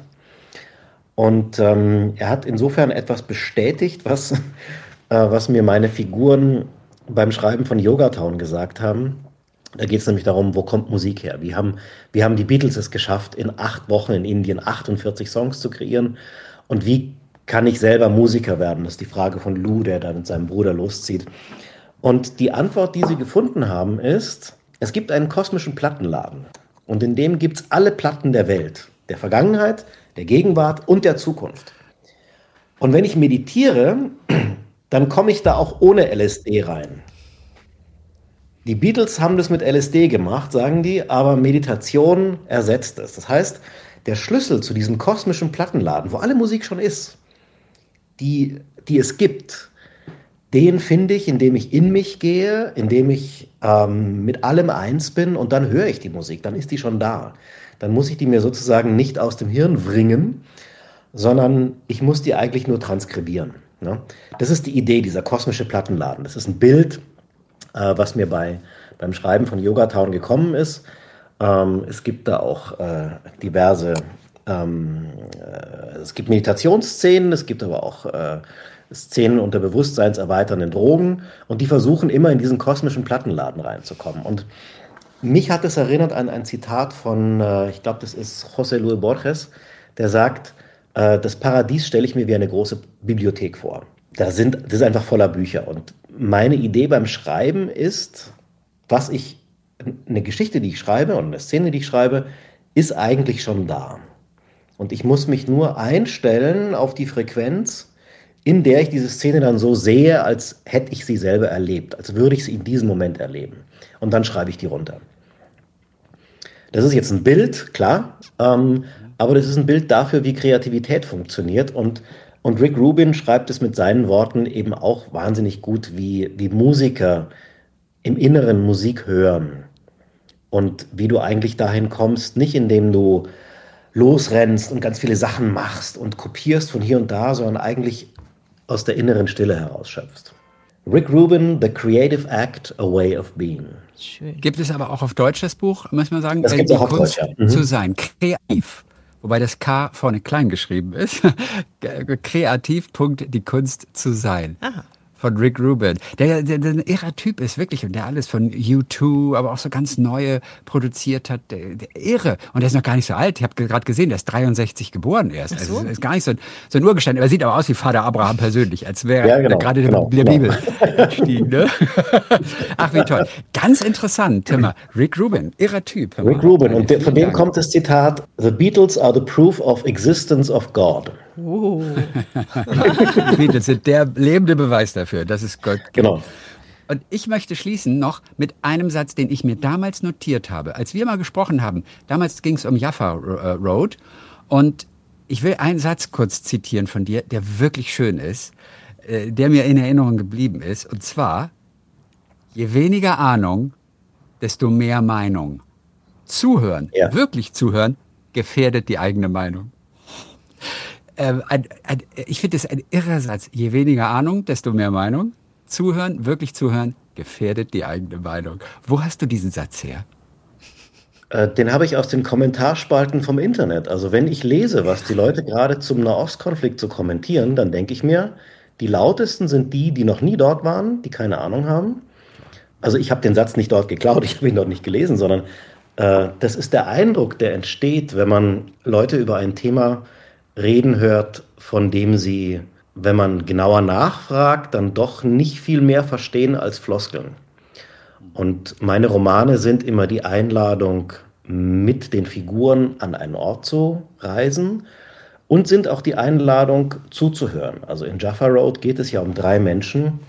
Und ähm, er hat insofern etwas bestätigt, was, [laughs] äh, was mir meine Figuren beim Schreiben von Yogatown gesagt haben. Da geht es nämlich darum, wo kommt Musik her? Wie haben, wie haben die Beatles es geschafft, in acht Wochen in Indien 48 Songs zu kreieren? Und wie kann ich selber Musiker werden? Das ist die Frage von Lou, der da mit seinem Bruder loszieht. Und die Antwort, die sie gefunden haben, ist, es gibt einen kosmischen Plattenladen. Und in dem gibt es alle Platten der Welt. Der Vergangenheit, der Gegenwart und der Zukunft. Und wenn ich meditiere, [clears throat] dann komme ich da auch ohne LSD rein. Die Beatles haben das mit LSD gemacht, sagen die, aber Meditation ersetzt es. Das heißt, der Schlüssel zu diesem kosmischen Plattenladen, wo alle Musik schon ist, die, die es gibt, den finde ich, indem ich in mich gehe, indem ich ähm, mit allem eins bin und dann höre ich die Musik, dann ist die schon da. Dann muss ich die mir sozusagen nicht aus dem Hirn wringen, sondern ich muss die eigentlich nur transkribieren. Ne? Das ist die Idee, dieser kosmische Plattenladen. Das ist ein Bild, äh, was mir bei, beim Schreiben von Yogatown gekommen ist. Ähm, es gibt da auch äh, diverse, ähm, äh, es gibt Meditationsszenen, es gibt aber auch äh, Szenen unter bewusstseinserweiternden Drogen und die versuchen immer in diesen kosmischen Plattenladen reinzukommen. Und mich hat es erinnert an ein Zitat von, äh, ich glaube, das ist José Luis Borges, der sagt, äh, das Paradies stelle ich mir wie eine große Bibliothek vor. Da sind, das ist einfach voller Bücher und meine Idee beim Schreiben ist, was ich, eine Geschichte, die ich schreibe und eine Szene, die ich schreibe, ist eigentlich schon da. Und ich muss mich nur einstellen auf die Frequenz, in der ich diese Szene dann so sehe, als hätte ich sie selber erlebt, als würde ich sie in diesem Moment erleben. Und dann schreibe ich die runter. Das ist jetzt ein Bild, klar, ähm, aber das ist ein Bild dafür, wie Kreativität funktioniert. Und und Rick Rubin schreibt es mit seinen Worten eben auch wahnsinnig gut, wie, wie Musiker im Inneren Musik hören. Und wie du eigentlich dahin kommst, nicht indem du losrennst und ganz viele Sachen machst und kopierst von hier und da, sondern eigentlich aus der inneren Stille herausschöpfst. Rick Rubin, The Creative Act, A Way of Being. Schön. Gibt es aber auch auf Deutsch das Buch, muss man sagen, das gibt die auch auf Kunst Deutsch, ja. mhm. zu sein, kreativ wobei das K vorne klein geschrieben ist. [laughs] Kreativ. Die Kunst zu sein. Aha von Rick Rubin, der, der, der ein irrer Typ ist, wirklich, und der alles von U2, aber auch so ganz neue produziert hat, der, der irre. Und der ist noch gar nicht so alt. Ich habe gerade gesehen, der ist 63 geboren erst. Also ist gar nicht so ein, so ein Urgestein. Er sieht aber aus wie Vater Abraham persönlich, als wäre ja, genau, er gerade genau, in der genau. Bibel entstiegen. Ne? [laughs] Ach, wie toll. Ganz interessant, Timmer. Rick Rubin, irrer Typ. Rick Rubin, und von dem kommt das Zitat, The Beatles are the proof of existence of God. Oh. Die Beatles sind der lebende Beweis dafür, dass es Gott gibt. Genau. Und ich möchte schließen noch mit einem Satz, den ich mir damals notiert habe. Als wir mal gesprochen haben, damals ging es um Jaffa äh, Road. Und ich will einen Satz kurz zitieren von dir, der wirklich schön ist, äh, der mir in Erinnerung geblieben ist. Und zwar, je weniger Ahnung, desto mehr Meinung. Zuhören, ja. wirklich zuhören, gefährdet die eigene Meinung. Ähm, ein, ein, ich finde es ein irrer Satz. Je weniger Ahnung, desto mehr Meinung. Zuhören, wirklich zuhören, gefährdet die eigene Meinung. Wo hast du diesen Satz her? Äh, den habe ich aus den Kommentarspalten vom Internet. Also wenn ich lese, was die Leute gerade zum Nahostkonflikt so kommentieren, dann denke ich mir, die lautesten sind die, die noch nie dort waren, die keine Ahnung haben. Also ich habe den Satz nicht dort geklaut, [laughs] ich habe ihn dort nicht gelesen, sondern äh, das ist der Eindruck, der entsteht, wenn man Leute über ein Thema reden hört, von dem sie, wenn man genauer nachfragt, dann doch nicht viel mehr verstehen als Floskeln. Und meine Romane sind immer die Einladung, mit den Figuren an einen Ort zu reisen und sind auch die Einladung zuzuhören. Also in Jaffa Road geht es ja um drei Menschen,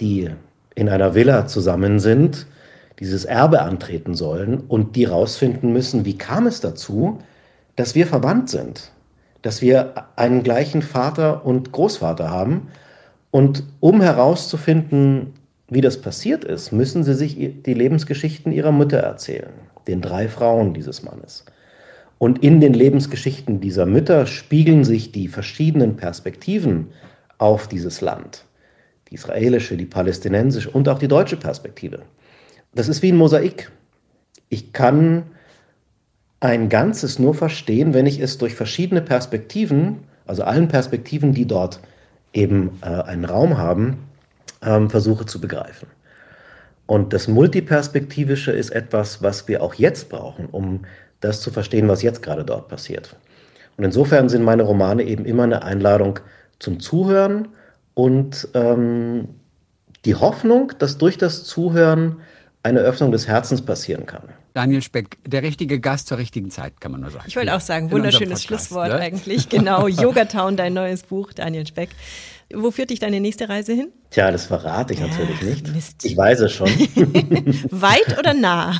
die in einer Villa zusammen sind, dieses Erbe antreten sollen und die rausfinden müssen, wie kam es dazu, dass wir verwandt sind dass wir einen gleichen Vater und Großvater haben. Und um herauszufinden, wie das passiert ist, müssen sie sich die Lebensgeschichten ihrer Mütter erzählen, den drei Frauen dieses Mannes. Und in den Lebensgeschichten dieser Mütter spiegeln sich die verschiedenen Perspektiven auf dieses Land. Die israelische, die palästinensische und auch die deutsche Perspektive. Das ist wie ein Mosaik. Ich kann ein Ganzes nur verstehen, wenn ich es durch verschiedene Perspektiven, also allen Perspektiven, die dort eben äh, einen Raum haben, ähm, versuche zu begreifen. Und das Multiperspektivische ist etwas, was wir auch jetzt brauchen, um das zu verstehen, was jetzt gerade dort passiert. Und insofern sind meine Romane eben immer eine Einladung zum Zuhören und ähm, die Hoffnung, dass durch das Zuhören eine Öffnung des Herzens passieren kann. Daniel Speck, der richtige Gast zur richtigen Zeit, kann man nur sagen. Ich wollte auch sagen, wunderschönes Schlusswort ne? eigentlich. Genau, [laughs] Yogatown, dein neues Buch, Daniel Speck. Wo führt dich deine nächste Reise hin? Tja, das verrate ich ja, natürlich nicht. Mist. Ich weiß es schon. [laughs] weit oder nah?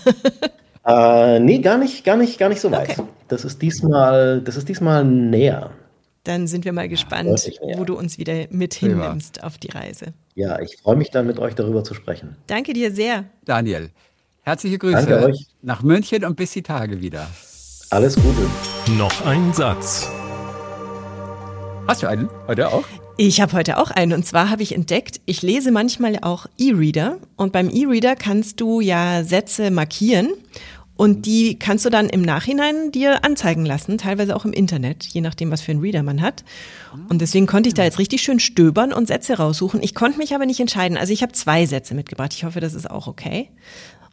[laughs] äh, nee, gar nicht, gar nicht, gar nicht so weit. Okay. Das ist diesmal, das ist diesmal näher. Dann sind wir mal gespannt, wo du uns wieder mit hinnimmst auf die Reise. Ja, ich freue mich dann mit euch darüber zu sprechen. Danke dir sehr. Daniel. Herzliche Grüße nach München und bis die Tage wieder. Alles Gute. Noch ein Satz. Hast du einen heute auch? Ich habe heute auch einen und zwar habe ich entdeckt, ich lese manchmal auch E-Reader und beim E-Reader kannst du ja Sätze markieren und die kannst du dann im Nachhinein dir anzeigen lassen, teilweise auch im Internet, je nachdem, was für einen Reader man hat. Und deswegen konnte ich da jetzt richtig schön stöbern und Sätze raussuchen. Ich konnte mich aber nicht entscheiden. Also ich habe zwei Sätze mitgebracht. Ich hoffe, das ist auch okay.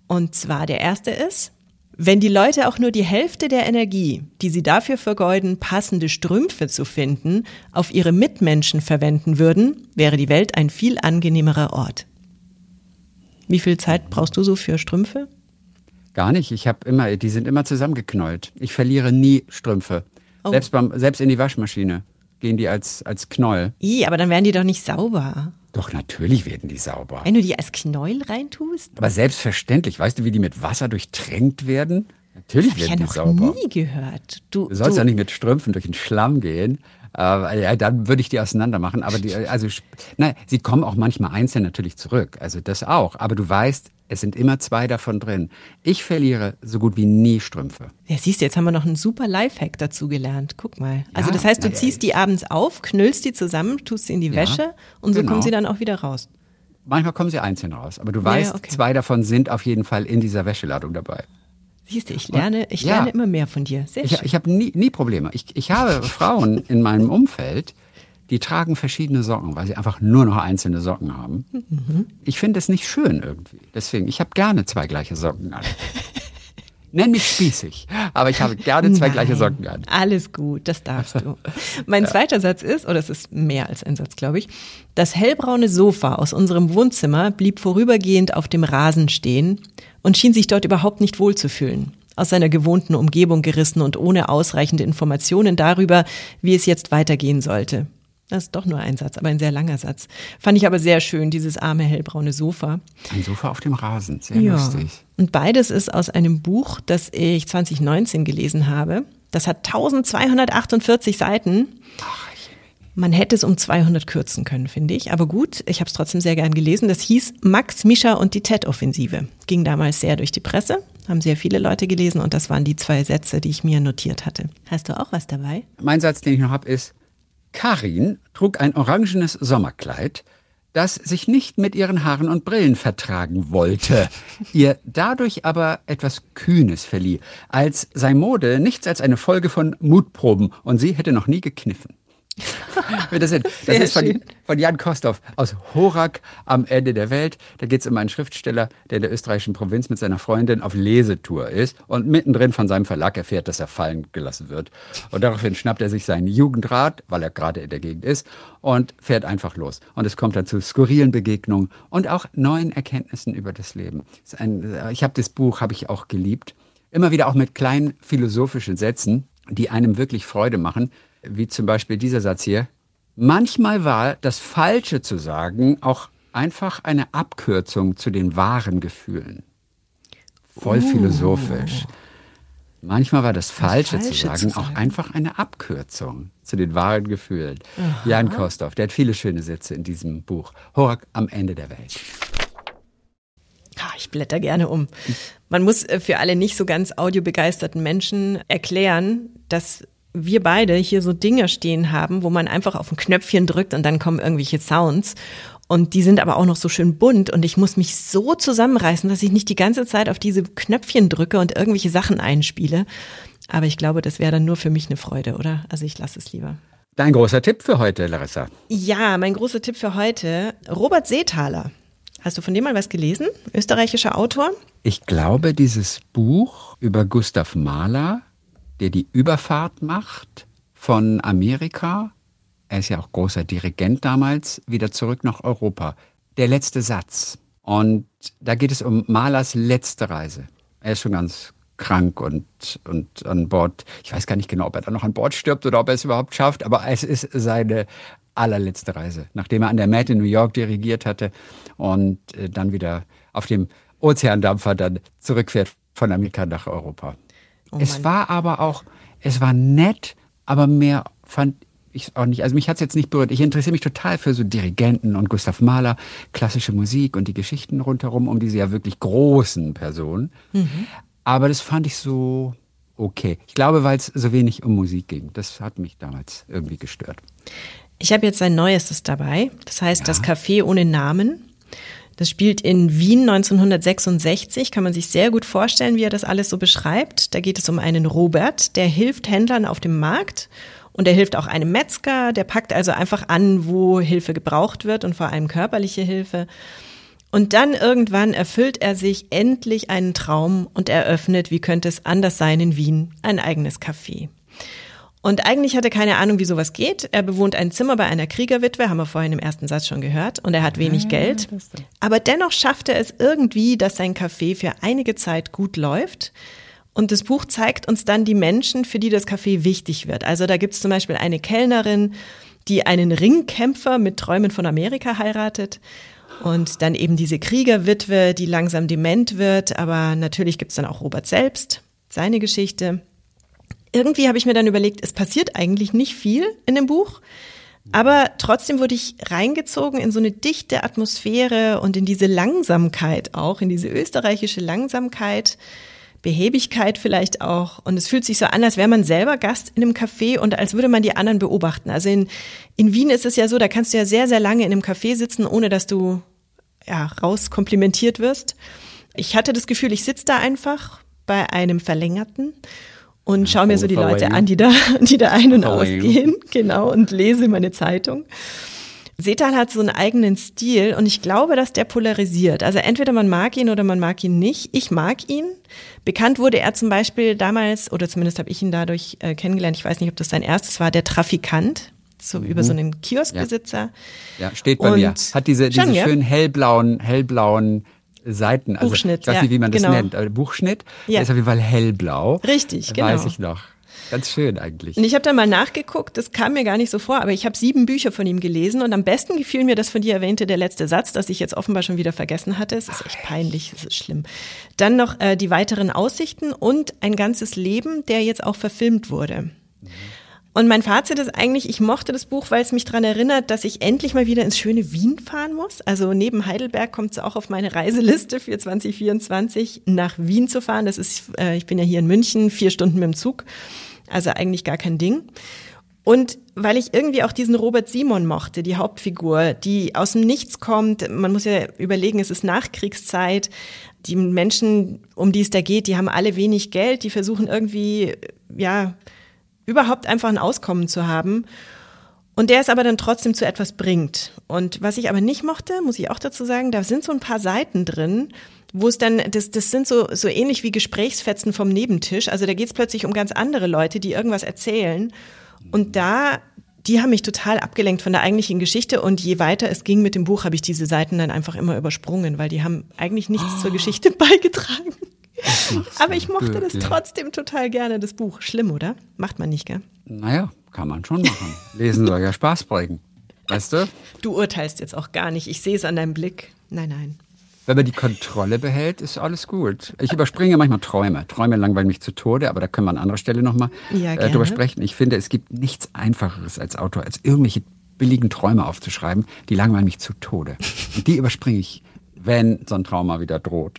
Und zwar der erste ist, wenn die Leute auch nur die Hälfte der Energie, die sie dafür vergeuden, passende Strümpfe zu finden, auf ihre Mitmenschen verwenden würden, wäre die Welt ein viel angenehmerer Ort. Wie viel Zeit brauchst du so für Strümpfe? Gar nicht. Ich habe immer, die sind immer zusammengeknollt. Ich verliere nie Strümpfe. Oh. Selbst, beim, selbst in die Waschmaschine gehen die als, als Knoll. I, aber dann werden die doch nicht sauber. Doch, natürlich werden die sauber. Wenn du die als Knäuel reintust? Aber selbstverständlich. Weißt du, wie die mit Wasser durchtränkt werden? Natürlich das werden ich ja die sauber. Ich habe nie gehört. Du, du sollst ja nicht mit Strümpfen durch den Schlamm gehen. Äh, ja, dann würde ich die auseinander machen. Aber die, also, nein, sie kommen auch manchmal einzeln natürlich zurück. Also das auch. Aber du weißt, es sind immer zwei davon drin. Ich verliere so gut wie nie Strümpfe. Ja, siehst du, jetzt haben wir noch einen super Lifehack dazu gelernt. Guck mal. Also ja, das heißt, du ziehst die abends auf, knüllst die zusammen, tust sie in die ja, Wäsche und so genau. kommen sie dann auch wieder raus. Manchmal kommen sie einzeln raus, aber du weißt, okay. zwei davon sind auf jeden Fall in dieser Wäscheladung dabei. Siehst du, ich lerne, ich Ja. lerne immer mehr von dir. Sehr Ich, schön. ich habe nie, nie Probleme. Ich, ich habe Frauen in meinem Umfeld, die tragen verschiedene Socken, weil sie einfach nur noch einzelne Socken haben. Ich finde es nicht schön irgendwie. Deswegen, ich habe gerne zwei gleiche Socken an. Nenn mich spießig, aber ich habe gerne zwei gleiche Nein, Socken an. Alles gut, das darfst du. Mein [laughs] zweiter Satz ist, oder es ist mehr als ein Satz, glaube ich, das hellbraune Sofa aus unserem Wohnzimmer blieb vorübergehend auf dem Rasen stehen und schien sich dort überhaupt nicht wohlzufühlen. Aus seiner gewohnten Umgebung gerissen und ohne ausreichende Informationen darüber, wie es jetzt weitergehen sollte. Das ist doch nur ein Satz, aber ein sehr langer Satz. Fand ich aber sehr schön, dieses arme hellbraune Sofa. Ein Sofa auf dem Rasen, sehr lustig. Und beides ist aus einem Buch, das ich 2019 gelesen habe. Das hat 1248 Seiten. Man hätte es um 200 kürzen können, finde ich. Aber gut, ich habe es trotzdem sehr gern gelesen. Das hieß Max, Mischa und die TED-Offensive. Ging damals sehr durch die Presse, haben sehr viele Leute gelesen und das waren die zwei Sätze, die ich mir notiert hatte. Hast du auch was dabei? Mein Satz, den ich noch habe, ist, Karin trug ein orangenes Sommerkleid, das sich nicht mit ihren Haaren und Brillen vertragen wollte, [laughs] ihr dadurch aber etwas Kühnes verlieh, als sei Mode nichts als eine Folge von Mutproben und sie hätte noch nie gekniffen. Das ist, das ist von, von Jan Kostow aus Horak am Ende der Welt. Da geht es um einen Schriftsteller, der in der österreichischen Provinz mit seiner Freundin auf Lesetour ist und mittendrin von seinem Verlag erfährt, dass er fallen gelassen wird. Und daraufhin schnappt er sich seinen Jugendrad, weil er gerade in der Gegend ist, und fährt einfach los. Und es kommt dann zu skurrilen Begegnungen und auch neuen Erkenntnissen über das Leben. Ist ein, ich habe das Buch, habe ich auch geliebt. Immer wieder auch mit kleinen philosophischen Sätzen, die einem wirklich Freude machen, wie zum Beispiel dieser Satz hier. Manchmal war das Falsche zu sagen auch einfach eine Abkürzung zu den wahren Gefühlen. Voll philosophisch. Manchmal war das Falsche, zu, Falsche sagen zu auch sagen. einfach eine Abkürzung zu den wahren Gefühlen. Jan Kostow, der hat viele schöne Sätze in diesem Buch. Horak am Ende der Welt. Ich blätter gerne um. Man muss äh, für alle nicht so ganz audiobegeisterten Menschen erklären, dass wir beide hier so Dinge stehen haben, wo man einfach auf ein Knöpfchen drückt und dann kommen irgendwelche Sounds. Und die sind aber auch noch so schön bunt und ich muss mich so zusammenreißen, dass ich nicht die ganze Zeit auf diese Knöpfchen drücke und irgendwelche Sachen einspiele. Aber ich glaube, das wäre dann nur für mich eine Freude, oder? Also ich lasse es lieber. Dein großer Tipp für heute, Larissa. Ja, mein großer Tipp für heute, Robert Seethaler. Hast du von dem mal was gelesen? Österreichischer Autor? Ich glaube, dieses Buch über Gustav Mahler, der die Überfahrt macht von Amerika, er ist ja auch großer Dirigent damals, wieder zurück nach Europa. Der letzte Satz. Und da geht es um Mahlers letzte Reise. Er ist schon ganz krank und, und an Bord. Ich weiß gar nicht genau, ob er dann noch an Bord stirbt oder ob er es überhaupt schafft, aber es ist seine allerletzte Reise, nachdem er an der Met in New York dirigiert hatte und äh, dann wieder auf dem Ozeandampfer dann zurückfährt von Amerika nach Europa. Es Mann. war aber auch, es war nett, aber mehr fand ich auch nicht. Also mich hat es jetzt nicht berührt. Ich interessiere mich total für so Dirigenten und Gustav Mahler, klassische Musik und die Geschichten rundherum um diese ja wirklich großen Personen. Aber das fand ich so okay. Ich glaube, weil es so wenig um Musik ging. Das hat mich damals irgendwie gestört. Ich habe jetzt sein Neuestes dabei. Das heißt Das Café ohne Namen. Das spielt in Wien 1966. Kann man sich sehr gut vorstellen, wie er das alles so beschreibt. Da geht es um einen Robert, der hilft Händlern auf dem Markt. Und er hilft auch einem Metzger. Der packt also einfach an, wo Hilfe gebraucht wird und vor allem körperliche Hilfe. Und dann irgendwann erfüllt er sich endlich einen Traum und eröffnet, wie könnte es anders sein in Wien, ein eigenes Café. Und eigentlich hat er keine Ahnung, wie sowas geht. Er bewohnt ein Zimmer bei einer Kriegerwitwe, haben wir vorhin im ersten Satz schon gehört, und er hat wenig Geld. Aber dennoch schafft er es irgendwie, dass sein Café für einige Zeit gut läuft. Und das Buch zeigt uns dann die Menschen, für die das Café wichtig wird. Also da gibt es zum Beispiel eine Kellnerin, die einen Ringkämpfer mit Träumen von Amerika heiratet. Und dann eben diese Kriegerwitwe, die langsam dement wird. Aber natürlich gibt es dann auch Robert selbst, seine Geschichte irgendwie habe ich mir dann überlegt, es passiert eigentlich nicht viel in dem Buch, aber trotzdem wurde ich reingezogen in so eine dichte Atmosphäre und in diese Langsamkeit auch, in diese österreichische Langsamkeit, Behebigkeit vielleicht auch. Und es fühlt sich so an, als wäre man selber Gast in einem Café und als würde man die anderen beobachten. Also in, in Wien ist es ja so, da kannst du ja sehr, sehr lange in einem Café sitzen, ohne dass du ja, rauskomplimentiert wirst. Ich hatte das Gefühl, ich sitze da einfach, bei einem Verlängerten und schaue mir so die Leute an, die da, [laughs] die da ein- und ausgehen, genau, und lese meine Zeitung. Setal hat so einen eigenen Stil und ich glaube, dass der polarisiert. Also entweder man mag ihn oder man mag ihn nicht. Ich mag ihn. Bekannt wurde er zum Beispiel damals, oder zumindest habe ich ihn dadurch äh, kennengelernt, ich weiß nicht, ob das sein erstes war, der Trafikant, so mhm. über so einen Kioskbesitzer. Ja, ja steht bei und mir. Hat diese, diese schon, schönen hellblauen, hellblauen Seiten. Also, Buchschnitt, ich weiß nicht, wie man das genau. nennt. Aber Buchschnitt, ja. der ist auf jeden Fall hellblau. Richtig, genau. Weiß ich noch. Ganz schön eigentlich. Und ich habe da mal nachgeguckt, das kam mir gar nicht so vor, aber ich habe sieben Bücher von ihm gelesen und am besten gefiel mir das von dir erwähnte, der letzte Satz, das ich jetzt offenbar schon wieder vergessen hatte. Es ist echt peinlich, es ist schlimm. Dann noch äh, die weiteren Aussichten und ein ganzes Leben, der jetzt auch verfilmt wurde. Und mein Fazit ist eigentlich, ich mochte das Buch, weil es mich daran erinnert, dass ich endlich mal wieder ins schöne Wien fahren muss. Also neben Heidelberg kommt es auch auf meine Reiseliste für 2024, nach Wien zu fahren. Das ist, äh, ich bin ja hier in München, vier Stunden mit dem Zug. Also eigentlich gar kein Ding. Und weil ich irgendwie auch diesen Robert Simon mochte, die Hauptfigur, die aus dem Nichts kommt, man muss ja überlegen, es ist Nachkriegszeit, die Menschen, um die es da geht, die haben alle wenig Geld, die versuchen irgendwie, ja, überhaupt einfach ein Auskommen zu haben. Und der es aber dann trotzdem zu etwas bringt. Und was ich aber nicht mochte, muss ich auch dazu sagen, da sind so ein paar Seiten drin, wo es dann, das, das sind so, so ähnlich wie Gesprächsfetzen vom Nebentisch. Also da geht es plötzlich um ganz andere Leute, die irgendwas erzählen. Und da, die haben mich total abgelenkt von der eigentlichen Geschichte. Und je weiter es ging mit dem Buch, habe ich diese Seiten dann einfach immer übersprungen, weil die haben eigentlich nichts oh. zur [gasps] Geschichte [laughs] beigetragen. Aber ich mochte das trotzdem total gerne, das Buch. Schlimm, oder? Macht man nicht, gell? Naja, kann man schon machen. Lesen soll ja Spaß bringen. Weißt du? Du urteilst jetzt auch gar nicht. Ich sehe es an deinem Blick. Nein, nein. Wenn man die Kontrolle behält, ist alles gut. Ich überspringe manchmal Träume. Träume langweilen mich zu Tode, aber da können wir an anderer Stelle nochmal ja, äh, drüber sprechen. Ich finde, es gibt nichts Einfacheres als Autor, als irgendwelche billigen Träume aufzuschreiben. Die langweilen mich zu Tode. Und die [laughs] überspringe ich, wenn so ein Trauma wieder droht.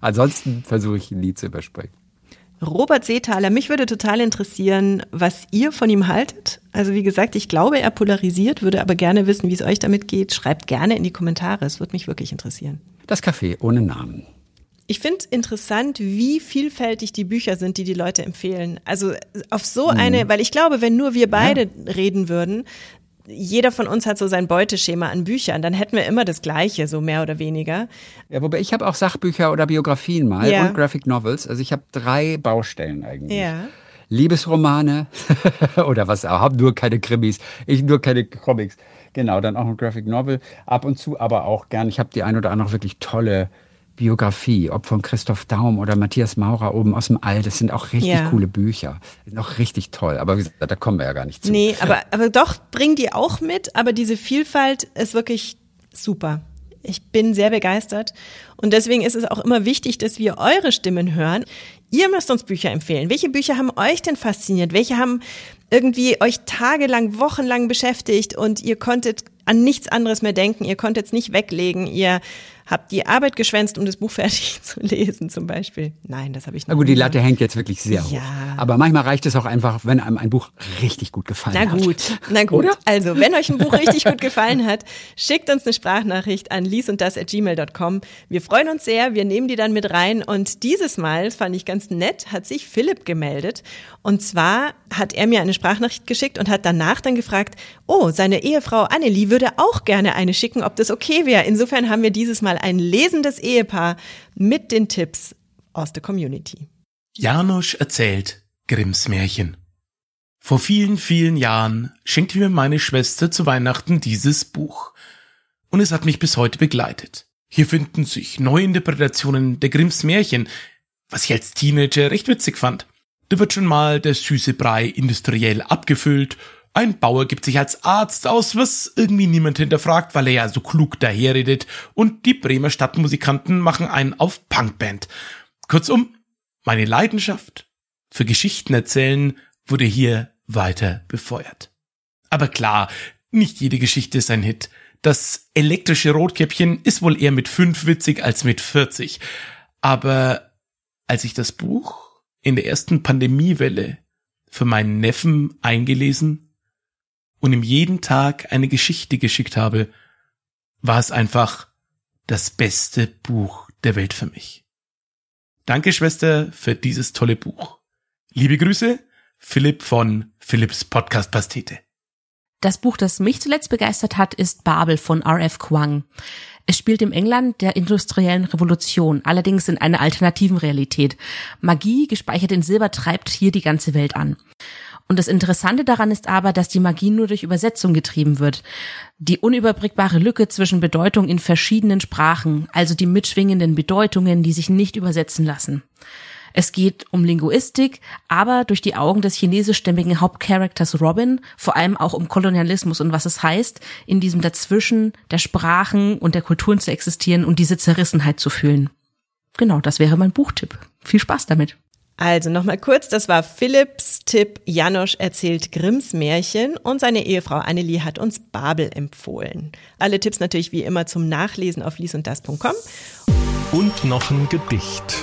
Ansonsten versuche ich ihn nie zu überspringen. Robert Seethaler, mich würde total interessieren, was ihr von ihm haltet. Also wie gesagt, ich glaube, er polarisiert, würde aber gerne wissen, wie es euch damit geht. Schreibt gerne in die Kommentare, es würde mich wirklich interessieren. Das Café ohne Namen. Ich finde interessant, wie vielfältig die Bücher sind, die die Leute empfehlen. Also auf so eine, mhm. weil ich glaube, wenn nur wir beide ja. reden würden, jeder von uns hat so sein Beuteschema an Büchern, dann hätten wir immer das Gleiche, so mehr oder weniger. Ja, wobei ich habe auch Sachbücher oder Biografien mal ja. und Graphic Novels. Also ich habe drei Baustellen eigentlich. Ja. Liebesromane [laughs] oder was auch, habe nur keine Krimis, ich nur keine Comics. Genau, dann auch ein Graphic Novel ab und zu, aber auch gern. Ich habe die ein oder andere wirklich tolle Biografie, ob von Christoph Daum oder Matthias Maurer oben aus dem All, das sind auch richtig ja. coole Bücher. Noch richtig toll. Aber wie gesagt, da kommen wir ja gar nicht zu. Nee, aber, aber doch, bring die auch mit. Aber diese Vielfalt ist wirklich super. Ich bin sehr begeistert. Und deswegen ist es auch immer wichtig, dass wir eure Stimmen hören. Ihr müsst uns Bücher empfehlen. Welche Bücher haben euch denn fasziniert? Welche haben irgendwie euch tagelang, wochenlang beschäftigt und ihr konntet an nichts anderes mehr denken. Ihr konntet es nicht weglegen. Ihr habt die Arbeit geschwänzt, um das Buch [laughs] fertig zu lesen, zum Beispiel. Nein, das habe ich nicht. Na gut, die Latte hängt jetzt wirklich sehr hoch. Ja. Aber manchmal reicht es auch einfach, wenn einem ein Buch richtig gut gefallen na hat. Na gut, na gut. Oder? Also, wenn euch ein Buch richtig gut [laughs] gefallen hat, schickt uns eine Sprachnachricht an liesunddas.gmail.com. Wir freuen uns sehr, wir nehmen die dann mit rein. Und dieses Mal, fand ich ganz nett, hat sich Philipp gemeldet. Und zwar hat er mir eine Sprachnachricht geschickt und hat danach dann gefragt, oh, seine Ehefrau Annelie würde auch gerne eine schicken, ob das okay wäre. Insofern haben wir dieses Mal ein lesendes Ehepaar mit den Tipps aus der Community. Janusz erzählt Grimms Märchen. Vor vielen, vielen Jahren schenkte mir meine Schwester zu Weihnachten dieses Buch. Und es hat mich bis heute begleitet. Hier finden sich Neuinterpretationen der Grimms Märchen, was ich als Teenager recht witzig fand. Da wird schon mal der süße Brei industriell abgefüllt ein Bauer gibt sich als Arzt aus, was irgendwie niemand hinterfragt, weil er ja so klug daherredet, und die Bremer Stadtmusikanten machen einen auf Punkband. Kurzum, meine Leidenschaft für Geschichten erzählen wurde hier weiter befeuert. Aber klar, nicht jede Geschichte ist ein Hit. Das elektrische Rotkäppchen ist wohl eher mit fünf witzig als mit 40. Aber als ich das Buch in der ersten Pandemiewelle für meinen Neffen eingelesen und ihm jeden Tag eine Geschichte geschickt habe, war es einfach das beste Buch der Welt für mich. Danke, Schwester, für dieses tolle Buch. Liebe Grüße, Philipp von Philipps Podcast Pastete. Das Buch, das mich zuletzt begeistert hat, ist Babel von R.F. Kwang. Es spielt im England der industriellen Revolution, allerdings in einer alternativen Realität. Magie, gespeichert in Silber, treibt hier die ganze Welt an. Und das Interessante daran ist aber, dass die Magie nur durch Übersetzung getrieben wird. Die unüberbrückbare Lücke zwischen Bedeutung in verschiedenen Sprachen, also die mitschwingenden Bedeutungen, die sich nicht übersetzen lassen. Es geht um Linguistik, aber durch die Augen des chinesischstämmigen Hauptcharakters Robin vor allem auch um Kolonialismus und was es heißt, in diesem Dazwischen der Sprachen und der Kulturen zu existieren und diese Zerrissenheit zu fühlen. Genau, das wäre mein Buchtipp. Viel Spaß damit. Also nochmal kurz, das war Philipps Tipp. Janosch erzählt Grimms Märchen und seine Ehefrau Annelie hat uns Babel empfohlen. Alle Tipps natürlich wie immer zum Nachlesen auf liesunddas.com. Und noch ein Gedicht.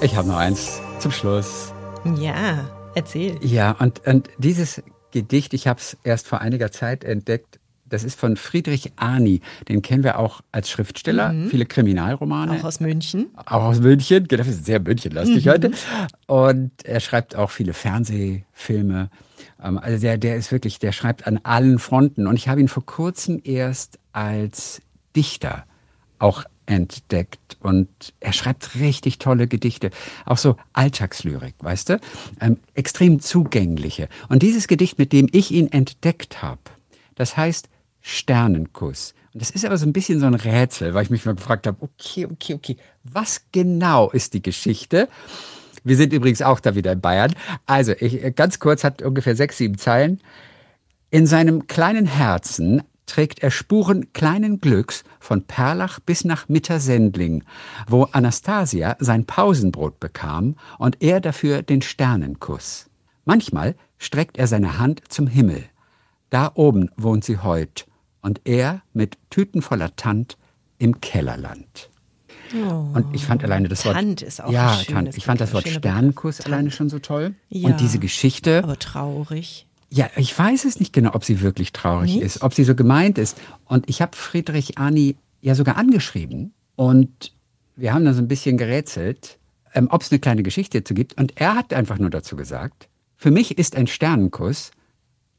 Ich habe noch eins zum Schluss. Ja, erzähl. Ja, und, und dieses Gedicht, ich habe es erst vor einiger Zeit entdeckt, das ist von Friedrich Arni. Den kennen wir auch als Schriftsteller, mhm. viele Kriminalromane. Auch aus München. Auch aus München, genau, das ist sehr Münchenlastig mhm. heute. Und er schreibt auch viele Fernsehfilme. Ähm, also der, der ist wirklich, der schreibt an allen Fronten. Und ich habe ihn vor kurzem erst als Dichter auch entdeckt und er schreibt richtig tolle Gedichte, auch so Alltagslyrik, weißt du, ähm, extrem zugängliche. Und dieses Gedicht, mit dem ich ihn entdeckt habe, das heißt Sternenkuss. Und das ist aber so ein bisschen so ein Rätsel, weil ich mich mal gefragt habe, okay, okay, okay, was genau ist die Geschichte? Wir sind übrigens auch da wieder in Bayern. Also, ich, ganz kurz, hat ungefähr sechs, sieben Zeilen. In seinem kleinen Herzen trägt er Spuren kleinen Glücks von Perlach bis nach Mittersendling, wo Anastasia sein Pausenbrot bekam und er dafür den Sternenkuss. Manchmal streckt er seine Hand zum Himmel. Da oben wohnt sie heut und er mit Tüten voller Tant im Kellerland. Oh, und ich fand alleine das Wort. Tant ist auch ja, Tant. Ich fand das Wort Sternenkuss alleine schon so toll. Ja, und diese Geschichte. Aber traurig. Ja, ich weiß es nicht genau, ob sie wirklich traurig nicht? ist, ob sie so gemeint ist. Und ich habe Friedrich Arni ja sogar angeschrieben und wir haben da so ein bisschen gerätselt, ähm, ob es eine kleine Geschichte dazu gibt. Und er hat einfach nur dazu gesagt, für mich ist ein Sternenkuss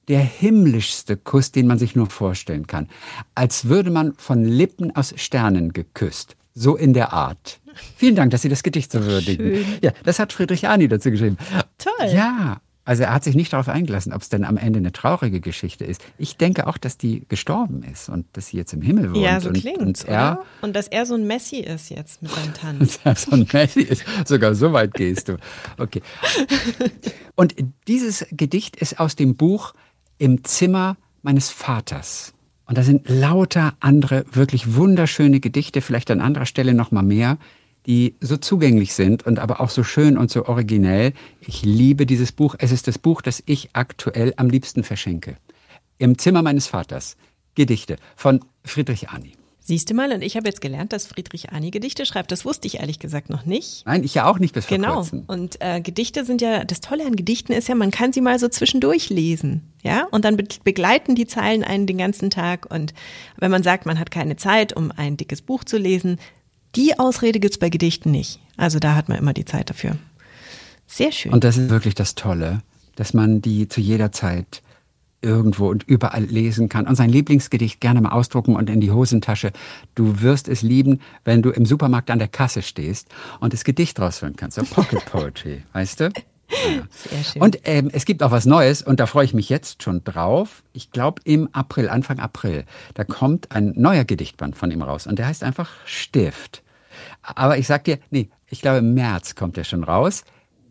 der himmlischste Kuss, den man sich nur vorstellen kann. Als würde man von Lippen aus Sternen geküsst. So in der Art. Vielen Dank, dass Sie das Gedicht so würdigen. Schön. Ja, das hat Friedrich Arni dazu geschrieben. Toll. Ja, also er hat sich nicht darauf eingelassen, ob es denn am Ende eine traurige Geschichte ist. Ich denke auch, dass die gestorben ist und dass sie jetzt im Himmel wohnt. Ja, so und, klingt und er Und dass er so ein Messi ist jetzt mit seinem Tanz. [laughs] dass er so ein Messi ist. Sogar so weit gehst du. Okay. [laughs] Und dieses Gedicht ist aus dem Buch Im Zimmer meines Vaters. Und da sind lauter andere wirklich wunderschöne Gedichte, vielleicht an anderer Stelle noch mal mehr die so zugänglich sind und aber auch so schön und so originell. Ich liebe dieses Buch. Es ist das Buch, das ich aktuell am liebsten verschenke. Im Zimmer meines Vaters. Gedichte von Friedrich Arni. Siehst du mal, und ich habe jetzt gelernt, dass Friedrich Arni Gedichte schreibt. Das wusste ich ehrlich gesagt noch nicht. Nein, ich ja auch nicht bis vor genau. kurzem. Genau. Und äh, Gedichte sind ja, das Tolle an Gedichten ist ja, man kann sie mal so zwischendurch lesen. Ja, und dann be begleiten die Zeilen einen den ganzen Tag. Und wenn man sagt, man hat keine Zeit, um ein dickes Buch zu lesen, die Ausrede gibt's bei Gedichten nicht. Also da hat man immer die Zeit dafür. Sehr schön. Und das ist wirklich das Tolle, dass man die zu jeder Zeit irgendwo und überall lesen kann und sein Lieblingsgedicht gerne mal ausdrucken und in die Hosentasche. Du wirst es lieben, wenn du im Supermarkt an der Kasse stehst und das Gedicht rausholen kannst. So Pocket Poetry, [laughs] weißt du? Ja. Sehr schön. Und ähm, es gibt auch was Neues und da freue ich mich jetzt schon drauf. Ich glaube im April, Anfang April, da kommt ein neuer Gedichtband von ihm raus und der heißt einfach Stift. Aber ich sag dir, nee, ich glaube im März kommt der schon raus.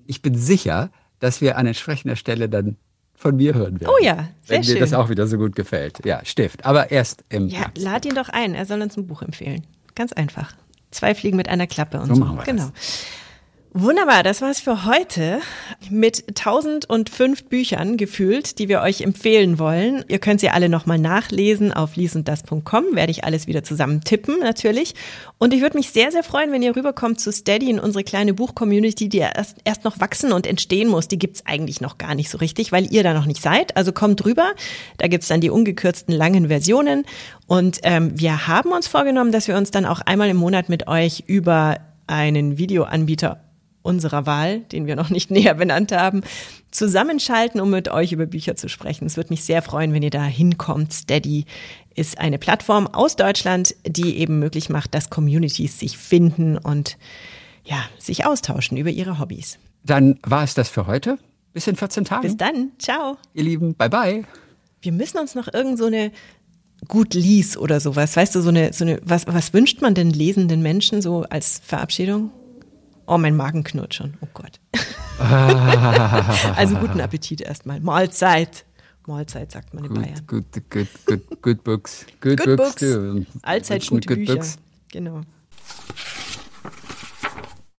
Ich bin sicher, dass wir an entsprechender Stelle dann von mir hören werden. Oh ja, sehr wenn schön. dir das auch wieder so gut gefällt. Ja, Stift. Aber erst im Ja, März. lad ihn doch ein. Er soll uns ein Buch empfehlen. Ganz einfach. Zwei Fliegen mit einer Klappe und So so. machen wir genau. das. Wunderbar, das war's für heute mit 1005 Büchern gefühlt, die wir euch empfehlen wollen. Ihr könnt sie alle nochmal nachlesen auf liesunddas.com, werde ich alles wieder zusammen tippen natürlich. Und ich würde mich sehr, sehr freuen, wenn ihr rüberkommt zu Steady in unsere kleine Buch-Community, die erst, erst noch wachsen und entstehen muss. Die gibt's eigentlich noch gar nicht so richtig, weil ihr da noch nicht seid. Also kommt rüber, da gibt's dann die ungekürzten langen Versionen. Und ähm, wir haben uns vorgenommen, dass wir uns dann auch einmal im Monat mit euch über einen Videoanbieter unserer Wahl, den wir noch nicht [laughs] näher benannt haben, zusammenschalten, um mit euch über Bücher zu sprechen. Es würde mich sehr freuen, wenn ihr da hinkommt. Steady ist eine Plattform aus Deutschland, die eben möglich macht, dass Communities sich finden und ja, sich austauschen über ihre Hobbys. Dann war es das für heute. Bis in 14 Tagen. Bis dann. Ciao. Ihr Lieben, bye bye. Wir müssen uns noch irgend so eine gut lies oder sowas. Weißt du, so eine, so eine, was, was wünscht man denn lesenden Menschen so als Verabschiedung? Oh, mein Magen knurrt schon. Oh Gott. [laughs] also guten Appetit erstmal. Mahlzeit. Mahlzeit sagt man in Good, Bayern. good, good, good, good books. Good, Good books. books. Allzeit gute good Bücher. books. Genau.